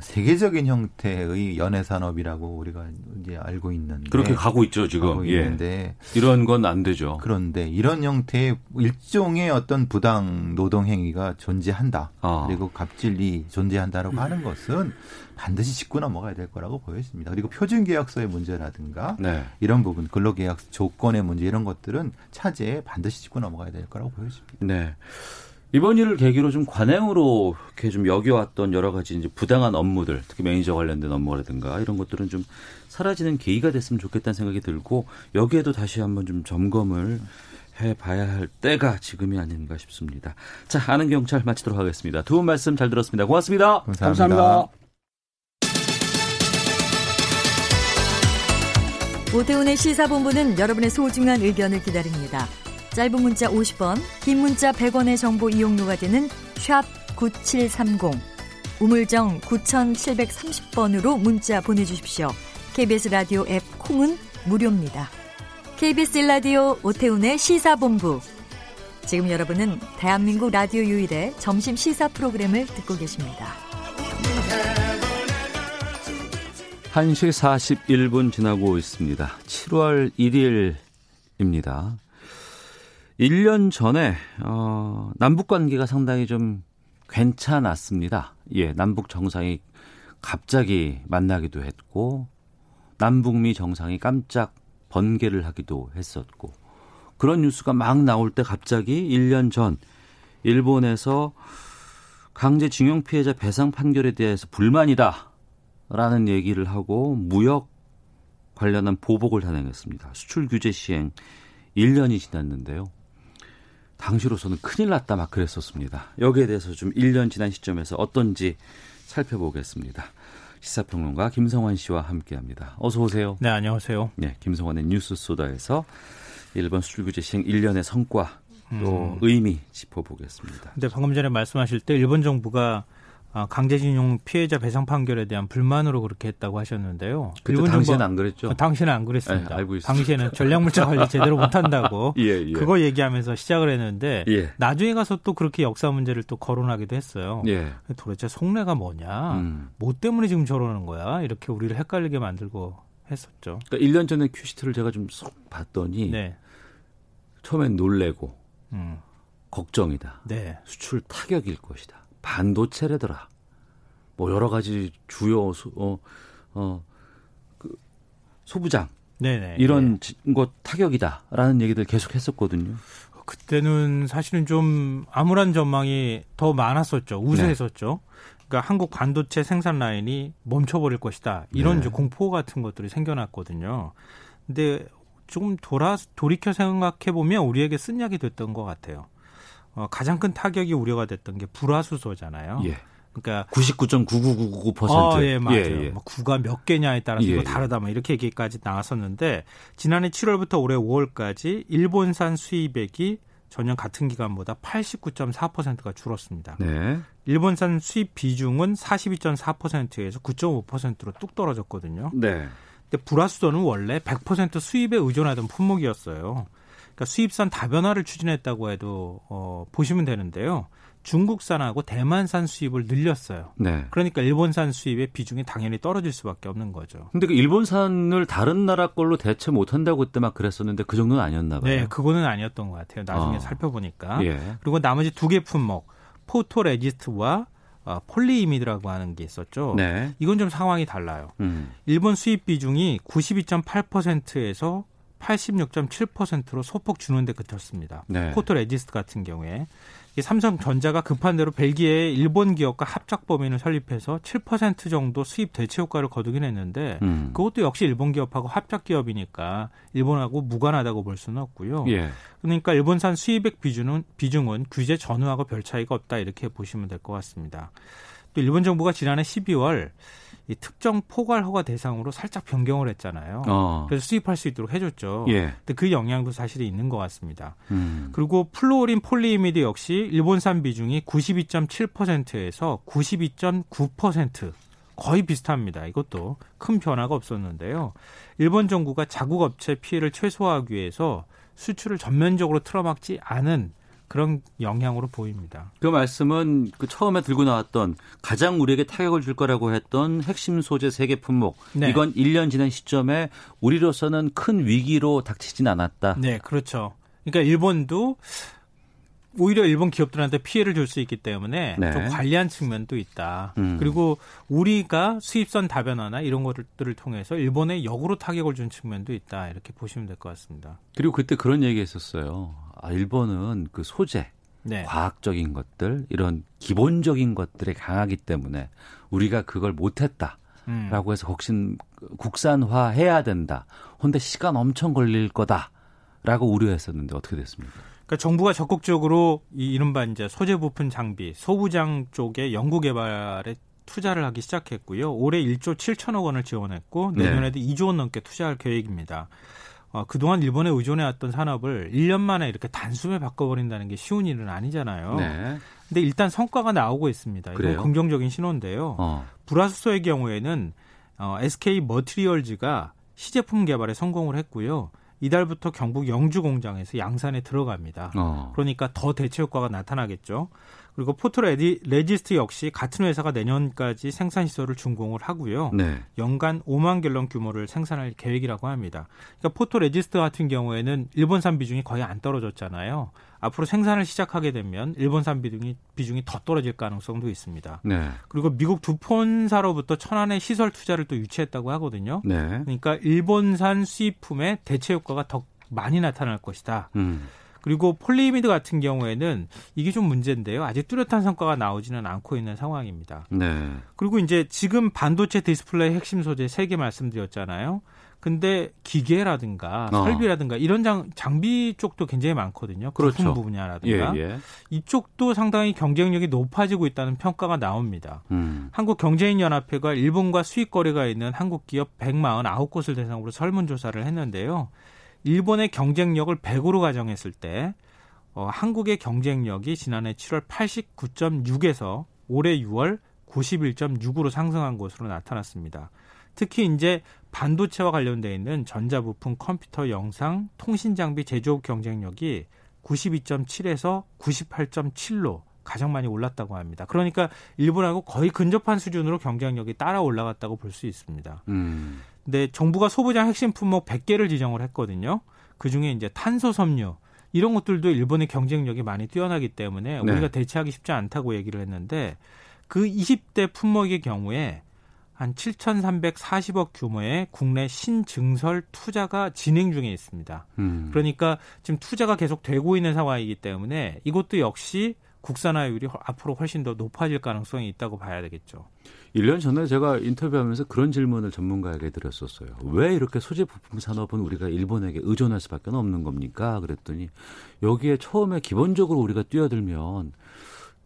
세계적인 형태의 연애 산업이라고 우리가 이제 알고 있는데 그렇게 가고 있죠 지금 가고 예. 있는데 이런 건 안 되죠. 그런데 이런 형태의 일종의 어떤 부당 노동 행위가 존재한다. 아. 그리고 갑질이 존재한다라고 하는 것은 반드시 짚고 넘어가야 될 거라고 보여집니다. 그리고 표준 계약서의 문제라든가 네. 이런 부분 근로 계약 조건의 문제 이런 것들은 차제에 반드시 짚고 넘어가야 될 거라고 보여집니다. 네. 이번 일을 계기로 좀 관행으로 이렇게 좀 여겨왔던 여러 가지 이제 부당한 업무들, 특히 매니저 관련된 업무라든가 이런 것들은 좀 사라지는 계기가 됐으면 좋겠다는 생각이 들고 여기에도 다시 한번 좀 점검을 해봐야 할 때가 지금이 아닌가 싶습니다. 자, 아는 경찰 마치도록 하겠습니다. 두 분 말씀 잘 들었습니다. 고맙습니다. 감사합니다. 감사합니다. 오태훈의 시사본부는 여러분의 소중한 의견을 기다립니다. 짧은 문자 50원, 긴 문자 100원의 정보 이용료가 되는 샵 9730, 우물정 9730번으로 문자 보내주십시오. KBS 라디오 앱 콩은 무료입니다. KBS 라디오 오태훈의 시사본부. 지금 여러분은 대한민국 라디오 유일의 점심 시사 프로그램을 듣고 계십니다. 1시 41분 지나고 있습니다. 7월 1일입니다. 1년 전에 어, 남북 관계가 상당히 좀 괜찮았습니다. 예, 남북 정상이 갑자기 만나기도 했고 남북미 정상이 깜짝 번개를 하기도 했었고 그런 뉴스가 막 나올 때 갑자기 1년 전 일본에서 강제징용 피해자 배상 판결에 대해서 불만이다라는 얘기를 하고 무역 관련한 보복을 단행했습니다. 수출 규제 시행 1년이 지났는데요. 당시로서는 큰일 났다 막 그랬었습니다. 여기에 대해서 좀 1년 지난 시점에서 어떤지 살펴보겠습니다. 시사평론가 김성환 씨와 함께합니다. 어서 오세요. 네, 안녕하세요. 네, 김성환의 뉴스 소다에서 일본 수출규제 시행 1년의 성과 또 음. 의미 짚어보겠습니다. 근데 방금 전에 말씀하실 때 일본 정부가 아, 강제징용 피해자 배상 판결에 대한 불만으로 그렇게 했다고 하셨는데요. 그때 당시에는 안 그랬죠? 당시에는 안 그랬습니다. 네, 알고 있습니다. 당시에는 전략물자 관리 제대로 못한다고 (laughs) 예, 예. 그거 얘기하면서 시작을 했는데 예. 나중에 가서 또 그렇게 역사 문제를 또 거론하기도 했어요. 예. 도대체 속내가 뭐냐? 음. 뭐 때문에 지금 저러는 거야? 이렇게 우리를 헷갈리게 만들고 했었죠. 그러니까 1년 전에 큐시트를 제가 좀 쏙 봤더니 네. 처음엔 놀래고 음. 걱정이다. 네. 수출 타격일 것이다. 반도체라더라. 뭐 여러 가지 주요 소, 어, 어, 그 소부장 네네, 이런 네. 것 타격이다라는 얘기들 계속 했었거든요. 그때는 사실은 좀 암울한 전망이 더 많았었죠. 우세했었죠. 네. 그러니까 한국 반도체 생산 라인이 멈춰버릴 것이다. 이런 네. 공포 같은 것들이 생겨났거든요. 근데 조금 돌아 돌이켜 생각해 보면 우리에게 쓴 약이 됐던 것 같아요. 어, 가장 큰 타격이 우려가 됐던 게 불화수소잖아요. 예. 그러니까 99.99999%. 어, 예, 맞아요. 예, 예. 뭐 구가 몇 개냐에 따라서 예, 이거 예. 다르다 뭐 이렇게 얘기까지 나왔었는데 지난해 7월부터 올해 5월까지 일본산 수입액이 전년 같은 기간보다 89.4%가 줄었습니다. 네. 일본산 수입 비중은 42.4%에서 9.5%로 뚝 떨어졌거든요. 네. 근데 불화수소는 원래 100% 수입에 의존하던 품목이었어요. 그러니까 수입산 다변화를 추진했다고 해도 어, 보시면 되는데요. 중국산하고 대만산 수입을 늘렸어요. 네. 그러니까 일본산 수입의 비중이 당연히 떨어질 수밖에 없는 거죠. 근데 그 일본산을 다른 나라 걸로 대체 못 한다고 그때 막 그랬었는데 그 정도는 아니었나 봐요. 네, 그거는 아니었던 것 같아요. 나중에 어. 살펴보니까. 예. 그리고 나머지 두 개 품목 포토 레지스트와 어, 폴리이미드라고 하는 게 있었죠. 네. 이건 좀 상황이 달라요. 음. 일본 수입 비중이 92.8%에서 86.7%로 소폭 주는데 그쳤습니다. 네. 포토 레지스트 같은 경우에 삼성전자가 급한 대로 벨기에 일본 기업과 합작 법인을 설립해서 7% 정도 수입 대체 효과를 거두긴 했는데 음. 그것도 역시 일본 기업하고 합작 기업이니까 일본하고 무관하다고 볼 수는 없고요. 예. 그러니까 일본산 수입액 비중은 비중은 규제 전후하고 별 차이가 없다 이렇게 보시면 될 것 같습니다. 또 일본 정부가 지난해 12월 이 특정 포괄 허가 대상으로 살짝 변경을 했잖아요. 어. 그래서 수입할 수 있도록 해줬죠. 예. 근데 그 영향도 사실 있는 것 같습니다. 음. 그리고 플루오린 폴리이미드 역시 일본산 비중이 92.7%에서 92.9% 거의 비슷합니다. 이것도 큰 변화가 없었는데요. 일본 정부가 자국 업체 피해를 최소화하기 위해서 수출을 전면적으로 틀어막지 않은 그런 영향으로 보입니다. 그 말씀은 그 처음에 들고 나왔던 가장 우리에게 타격을 줄 거라고 했던 핵심 소재 세 개 품목. 네. 이건 1년 지난 시점에 우리로서는 큰 위기로 닥치진 않았다. 네, 그렇죠. 그러니까 일본도 오히려 일본 기업들한테 피해를 줄 수 있기 때문에 네. 좀 관리한 측면도 있다. 음. 그리고 우리가 수입선 다변화나 이런 것들을 통해서 일본에 역으로 타격을 준 측면도 있다. 이렇게 보시면 될 것 같습니다. 그리고 그때 그런 얘기 했었어요. 아, 일본은 그 소재, 네. 과학적인 것들, 이런 기본적인 것들에 강하기 때문에 우리가 그걸 못했다. 음. 라고 해서 혹신 국산화 해야 된다. 근데 시간 엄청 걸릴 거다. 라고 우려했었는데 어떻게 됐습니까? 그러니까 정부가 적극적으로 이 이른바 이제 소재 부품 장비, 소부장 쪽에 연구 개발에 투자를 하기 시작했고요. 올해 1조 7천억 원을 지원했고 내년에도 네. 2조 원 넘게 투자할 계획입니다. 어, 그동안 일본에 의존해왔던 산업을 1년 만에 이렇게 단숨에 바꿔버린다는 게 쉬운 일은 아니잖아요. 네. 근데 일단 성과가 나오고 있습니다. 이건 그래요? 긍정적인 신호인데요. 어. 불화수소의 경우에는 어, SK 머티리얼즈가 시제품 개발에 성공을 했고요. 이달부터 경북 영주 공장에서 양산에 들어갑니다. 어. 그러니까 더 대체 효과가 나타나겠죠. 그리고 포토 레디, 레지스트 역시 같은 회사가 내년까지 생산 시설을 준공을 하고요. 네. 연간 5만 갤런 규모를 생산할 계획이라고 합니다. 그러니까 포토 레지스트 같은 경우에는 일본산 비중이 거의 안 떨어졌잖아요. 앞으로 생산을 시작하게 되면 일본산 비중이 비중이 더 떨어질 가능성도 있습니다. 네. 그리고 미국 듀폰사로부터 천안의 시설 투자를 또 유치했다고 하거든요. 네. 그러니까 일본산 수입품의 대체 효과가 더 많이 나타날 것이다. 음. 그리고 폴리이미드 같은 경우에는 이게 좀 문제인데요. 아직 뚜렷한 성과가 나오지는 않고 있는 상황입니다. 네. 그리고 이제 지금 반도체 디스플레이 핵심 소재 세 개 말씀드렸잖아요. 근데 기계라든가 어. 설비라든가 이런 장, 장비 쪽도 굉장히 많거든요. 그렇죠. 부품 분야라든가 예, 예. 이쪽도 상당히 경쟁력이 높아지고 있다는 평가가 나옵니다. 음. 한국 경제인 연합회가 일본과 수익 거래가 있는 한국 기업 149곳을 대상으로 설문 조사를 했는데요. 일본의 경쟁력을 100으로 가정했을 때 어, 한국의 경쟁력이 지난해 7월 89.6에서 올해 6월 91.6으로 상승한 것으로 나타났습니다. 특히 이제 반도체와 관련돼 있는 전자부품, 컴퓨터, 영상, 통신 장비 제조업 경쟁력이 92.7에서 98.7로 가장 많이 올랐다고 합니다. 그러니까 일본하고 거의 근접한 수준으로 경쟁력이 따라 올라갔다고 볼 수 있습니다. 음. 근데 정부가 소부장 핵심 품목 100개를 지정을 했거든요. 그 중에 이제 탄소 섬유 이런 것들도 일본의 경쟁력이 많이 뛰어나기 때문에 네. 우리가 대체하기 쉽지 않다고 얘기를 했는데 그 20대 품목의 경우에 한 7,340억 규모의 국내 신증설 투자가 진행 중에 있습니다. 음. 그러니까 지금 투자가 계속 되고 있는 상황이기 때문에 이것도 역시 국산화율이 앞으로 훨씬 더 높아질 가능성이 있다고 봐야 되겠죠. 1년 전에 제가 인터뷰하면서 그런 질문을 전문가에게 드렸었어요. 왜 이렇게 소재 부품 산업은 우리가 일본에게 의존할 수밖에 없는 겁니까? 그랬더니 여기에 처음에 기본적으로 우리가 뛰어들면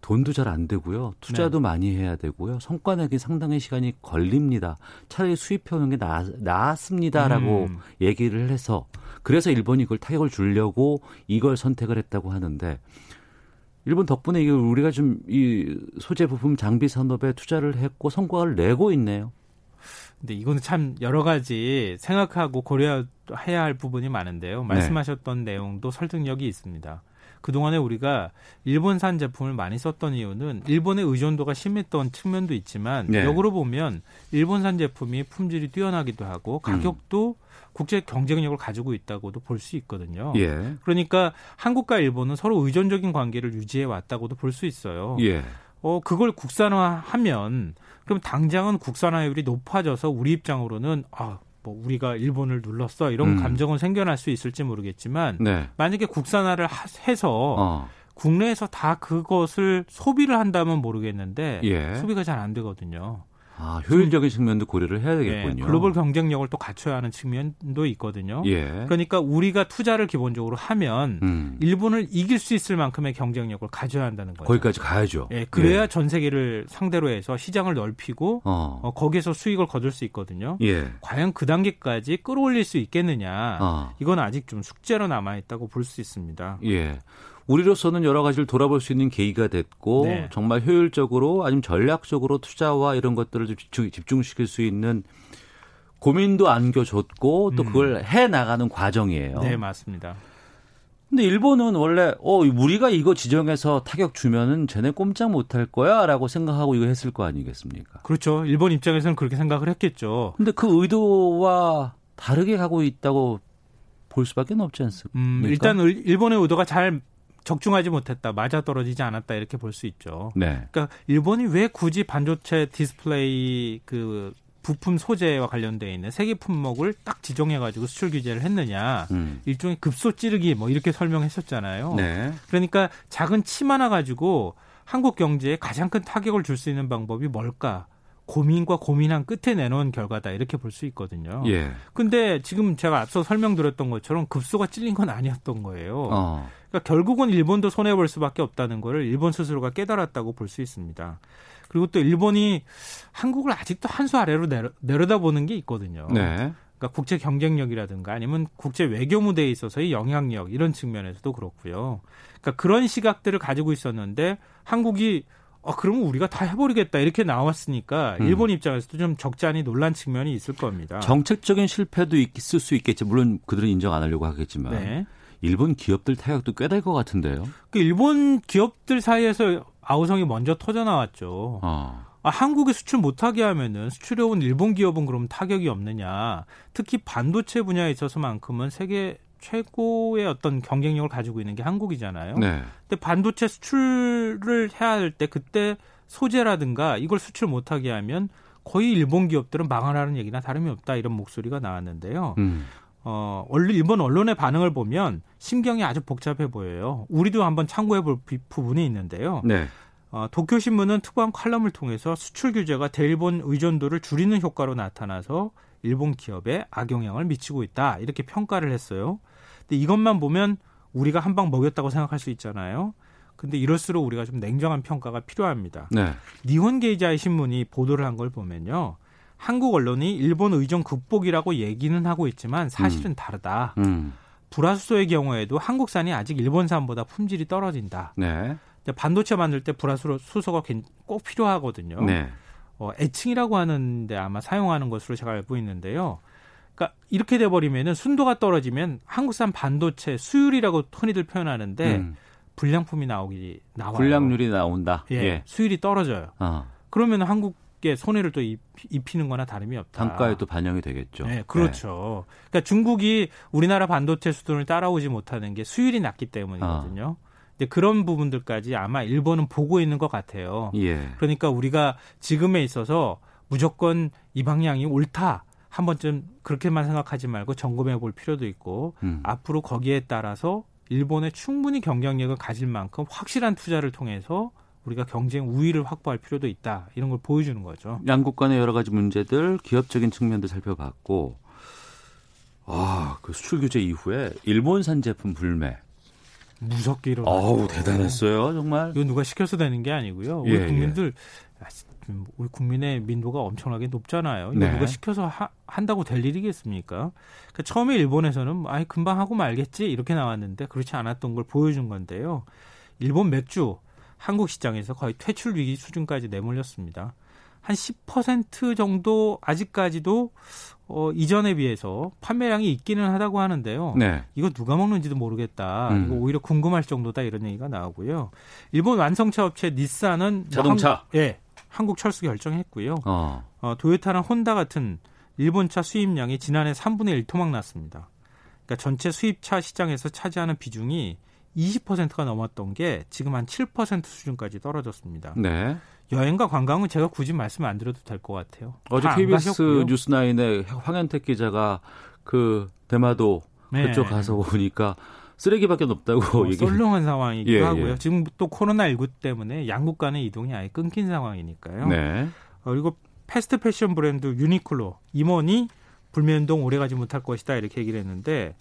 돈도 잘 안 되고요. 투자도 네. 많이 해야 되고요. 성과 내기 상당히 시간이 걸립니다. 차라리 수입해 오는 게 나, 나았습니다라고 음. 얘기를 해서 그래서 일본이 그걸 타격을 주려고 이걸 선택을 했다고 하는데 일본 덕분에 이게 우리가 좀 이 소재 부품 장비 산업에 투자를 했고 성과를 내고 있네요. 근데 이거는 참 여러 가지 생각하고 고려해야 할 부분이 많은데요. 말씀하셨던 네. 내용도 설득력이 있습니다. 그동안에 우리가 일본산 제품을 많이 썼던 이유는 일본의 의존도가 심했던 측면도 있지만 네. 역으로 보면 일본산 제품이 품질이 뛰어나기도 하고 가격도 음. 국제 경쟁력을 가지고 있다고도 볼 수 있거든요. 예. 그러니까 한국과 일본은 서로 의존적인 관계를 유지해 왔다고도 볼 수 있어요. 예. 어, 그걸 국산화하면 그럼 당장은 국산화율이 높아져서 우리 입장으로는 아, 뭐 우리가 일본을 눌렀어 이런 음. 감정은 생겨날 수 있을지 모르겠지만 네. 만약에 국산화를 해서 어. 국내에서 다 그것을 소비를 한다면 모르겠는데 예. 소비가 잘 안 되거든요. 아, 효율적인 측면도 고려를 해야 되겠군요. 네, 글로벌 경쟁력을 또 갖춰야 하는 측면도 있거든요. 예. 그러니까 우리가 투자를 기본적으로 하면 음. 일본을 이길 수 있을 만큼의 경쟁력을 가져야 한다는 거예요. 거기까지 가야죠. 예, 그래야 전 세계를 상대로 해서 시장을 넓히고 어. 어, 거기에서 수익을 거둘 수 있거든요. 예. 과연 그 단계까지 끌어올릴 수 있겠느냐? 어. 이건 아직 좀 숙제로 남아 있다고 볼 수 있습니다. 예. 우리로서는 여러 가지를 돌아볼 수 있는 계기가 됐고 네. 정말 효율적으로 아니면 전략적으로 투자와 이런 것들을 집중, 집중시킬 수 있는 고민도 안겨줬고 또 음. 그걸 해 나가는 과정이에요. 네, 맞습니다. 근데 일본은 원래 어 우리가 이거 지정해서 타격 주면은 쟤네 꼼짝 못할 거야라고 생각하고 이거 했을 거 아니겠습니까? 그렇죠. 일본 입장에서는 그렇게 생각을 했겠죠. 근데 그 의도와 다르게 가고 있다고 볼 수밖에 없지 않습니까? 음, 일단 을- 일본의 의도가 잘 적중하지 못했다, 맞아 떨어지지 않았다 이렇게 볼 수 있죠. 네. 그러니까 일본이 왜 굳이 반도체 디스플레이 그 부품 소재와 관련돼 있는 세 개 품목을 딱 지정해가지고 수출 규제를 했느냐, 음. 일종의 급소 찌르기 뭐 이렇게 설명했었잖아요. 네. 그러니까 작은 침 하나 가지고 한국 경제에 가장 큰 타격을 줄 수 있는 방법이 뭘까? 고민하고 고민한 끝에 내놓은 결과다 이렇게 볼 수 있거든요. 예. 근데 지금 제가 앞서 설명드렸던 것처럼 급소가 찔린 건 아니었던 거예요. 어. 그러니까 결국은 일본도 손해 볼 수밖에 없다는 거를 일본 스스로가 깨달았다고 볼 수 있습니다. 그리고 또 일본이 한국을 아직도 한 수 아래로 내려, 내려다보는 게 있거든요. 네. 그러니까 국제 경쟁력이라든가 아니면 국제 외교 무대에 있어서의 영향력 이런 측면에서도 그렇고요. 그러니까 그런 시각들을 가지고 있었는데 한국이 어 그러면 우리가 다 해버리겠다 이렇게 나왔으니까 음. 일본 입장에서도 좀 적잖이 놀란 측면이 있을 겁니다. 정책적인 실패도 있을 수 있겠지. 물론 그들은 인정 안 하려고 하겠지만 네. 일본 기업들 타격도 꽤 될 것 같은데요. 그 일본 기업들 사이에서 아우성이 먼저 터져 나왔죠. 어. 아, 한국에 수출 못하게 하면은 수출해온 일본 기업은 그럼 타격이 없느냐. 특히 반도체 분야에 있어서만큼은 세계 최고의 어떤 경쟁력을 가지고 있는 게 한국이잖아요. 네. 근데 반도체 수출을 해야 할 때 그때 소재라든가 이걸 수출 못하게 하면 거의 일본 기업들은 망하라는 얘기나 다름이 없다 이런 목소리가 나왔는데요. 음. 어, 원래 일본 언론의 반응을 보면 심경이 아주 복잡해 보여요. 우리도 한번 참고해 볼 비- 부분이 있는데요. 네. 어, 도쿄 신문은 특보한 칼럼을 통해서 수출 규제가 대일본 의존도를 줄이는 효과로 나타나서 일본 기업에 악영향을 미치고 있다 이렇게 평가를 했어요. 근데 이것만 보면 우리가 한 방 먹였다고 생각할 수 있잖아요. 근데 이럴수록 우리가 좀 냉정한 평가가 필요합니다. 네. 니혼 게이자의 신문이 보도를 한 걸 보면요. 한국 언론이 일본 의존 극복이라고 얘기는 하고 있지만 사실은 다르다. 음. 불화수소의 경우에도 한국산이 아직 일본산보다 품질이 떨어진다. 네. 반도체 만들 때 불화수소가 꼭 필요하거든요. 네. 어, 애칭이라고 하는데 아마 사용하는 것으로 제가 알고 있는데요. 그러니까 이렇게 돼버리면은 순도가 떨어지면 한국산 반도체 수율이라고 흔히들 표현하는데 음. 불량품이 나오기 나와요. 불량률이 나온다. 예, 예. 수율이 떨어져요. 어. 그러면 한국에 손해를 또 입, 입히는 거나 다름이 없다. 단가에 또 반영이 되겠죠. 네, 그렇죠. 그러니까 중국이 우리나라 반도체 수준을 따라오지 못하는 게 수율이 낮기 때문이거든요. 아. 근데 그런 부분들까지 아마 일본은 보고 있는 것 같아요. 예. 그러니까 우리가 지금에 있어서 무조건 이 방향이 옳다. 한 번쯤 그렇게만 생각하지 말고 점검해 볼 필요도 있고 음. 앞으로 거기에 따라서 일본에 충분히 경쟁력을 가질 만큼 확실한 투자를 통해서 우리가 경쟁 우위를 확보할 필요도 있다. 이런 걸 보여주는 거죠. 양국 간의 여러 가지 문제들, 기업적인 측면도 살펴봤고, 아, 그 수출 규제 이후에 일본산 제품 불매. 무섭게 일어나. 어우, 대단했어요, 정말. 이거 누가 시켜서 되는 게 아니고요. 우리 예, 국민들 아, 음, 우리 국민의 민도가 엄청나게 높잖아요. 이거 네. 누가 시켜서 하, 한다고 될 일이겠습니까? 그러니까 처음에 일본에서는 아이 금방 하고 말겠지 이렇게 나왔는데 그렇지 않았던 걸 보여준 건데요. 일본 맥주 한국 시장에서 거의 퇴출 위기 수준까지 내몰렸습니다. 한 10% 정도 아직까지도 어, 이전에 비해서 판매량이 있기는 하다고 하는데요. 네. 이거 누가 먹는지도 모르겠다. 음. 이거 오히려 궁금할 정도다 이런 얘기가 나오고요. 일본 완성차 업체 닛산은 뭐 자동차. 한국, 예, 한국 철수 결정했고요. 어. 어, 도요타나 혼다 같은 일본차 수입량이 지난해 3분의 1 토막 났습니다. 그러니까 전체 수입차 시장에서 차지하는 비중이 20%가 넘었던 게 지금 한 7% 수준까지 떨어졌습니다. 네. 여행과 관광은 제가 굳이 말씀 안 드려도 될 것 같아요. 어제 KBS. 뉴스나인의 황현택 기자가 그 대마도 네. 그쪽 가서 보니까 쓰레기밖에 없다고 어, 얘기. 썰렁한 상황이기도 예, 하고요. 예. 지금 또 코로나 19 때문에 양국 간의 이동이 아예 끊긴 상황이니까요. 네. 어, 그리고 패스트 패션 브랜드 유니클로 임원이 불매운동 오래가지 못할 것이다 이렇게 얘기를 했는데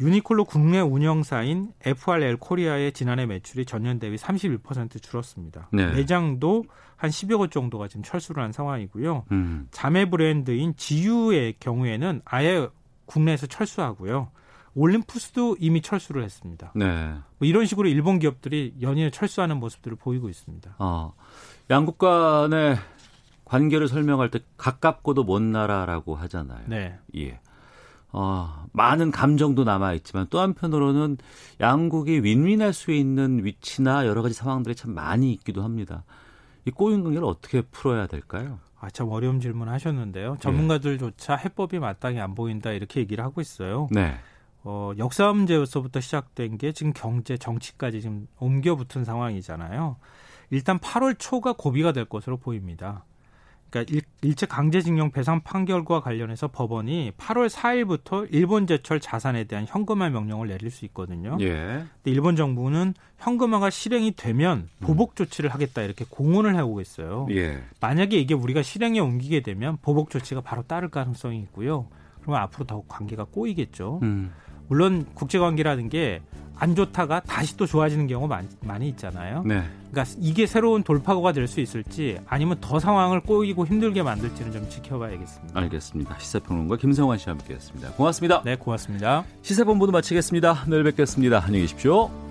유니클로 국내 운영사인 FRL 코리아의 지난해 매출이 전년 대비 31% 줄었습니다. 네. 매장도 한 10여 곳 정도가 지금 철수를 한 상황이고요. 음. 자매 브랜드인 지유의 경우에는 아예 국내에서 철수하고요. 올림푸스도 이미 철수를 했습니다. 네. 뭐 이런 식으로 일본 기업들이 연이어 철수하는 모습들을 보이고 있습니다. 어, 양국 간의 관계를 설명할 때 가깝고도 먼 나라라고 하잖아요. 네. 예. 어, 많은 감정도 남아 있지만 또 한편으로는 양국이 윈윈할 수 있는 위치나 여러 가지 상황들이 참 많이 있기도 합니다. 이 꼬인 관계를 어떻게 풀어야 될까요? 아, 참 어려운 질문 하셨는데요. 전문가들조차 해법이 마땅히 안 보인다 이렇게 얘기를 하고 있어요. 네. 어, 역사 문제로서부터 시작된 게 지금 경제, 정치까지 지금 옮겨 붙은 상황이잖아요. 일단 8월 초가 고비가 될 것으로 보입니다. 그러니까 일, 제 강제징용 배상 판결과 관련해서 법원이 8월 4일부터 일본 제철 자산에 대한 현금화 명령을 내릴 수 있거든요. 예. 근데 일본 정부는 현금화가 실행이 되면 보복 조치를 하겠다 이렇게 공언을 하고 있어요. 예. 만약에 이게 우리가 실행에 옮기게 되면 보복 조치가 바로 따를 가능성이 있고요. 그러면 앞으로 더욱 관계가 꼬이겠죠. 음. 물론 국제 관계라는 게 안 좋다가 다시 또 좋아지는 경우가 많이, 많이 있잖아요. 네. 그러니까 이게 새로운 돌파구가 될 수 있을지 아니면 더 상황을 꼬이고 힘들게 만들지는 좀 지켜봐야겠습니다. 알겠습니다. 시사평론가 김성환 씨와 함께했습니다. 고맙습니다. 네, 고맙습니다. 시사본부도 마치겠습니다. 내일 뵙겠습니다. 안녕히 계십시오.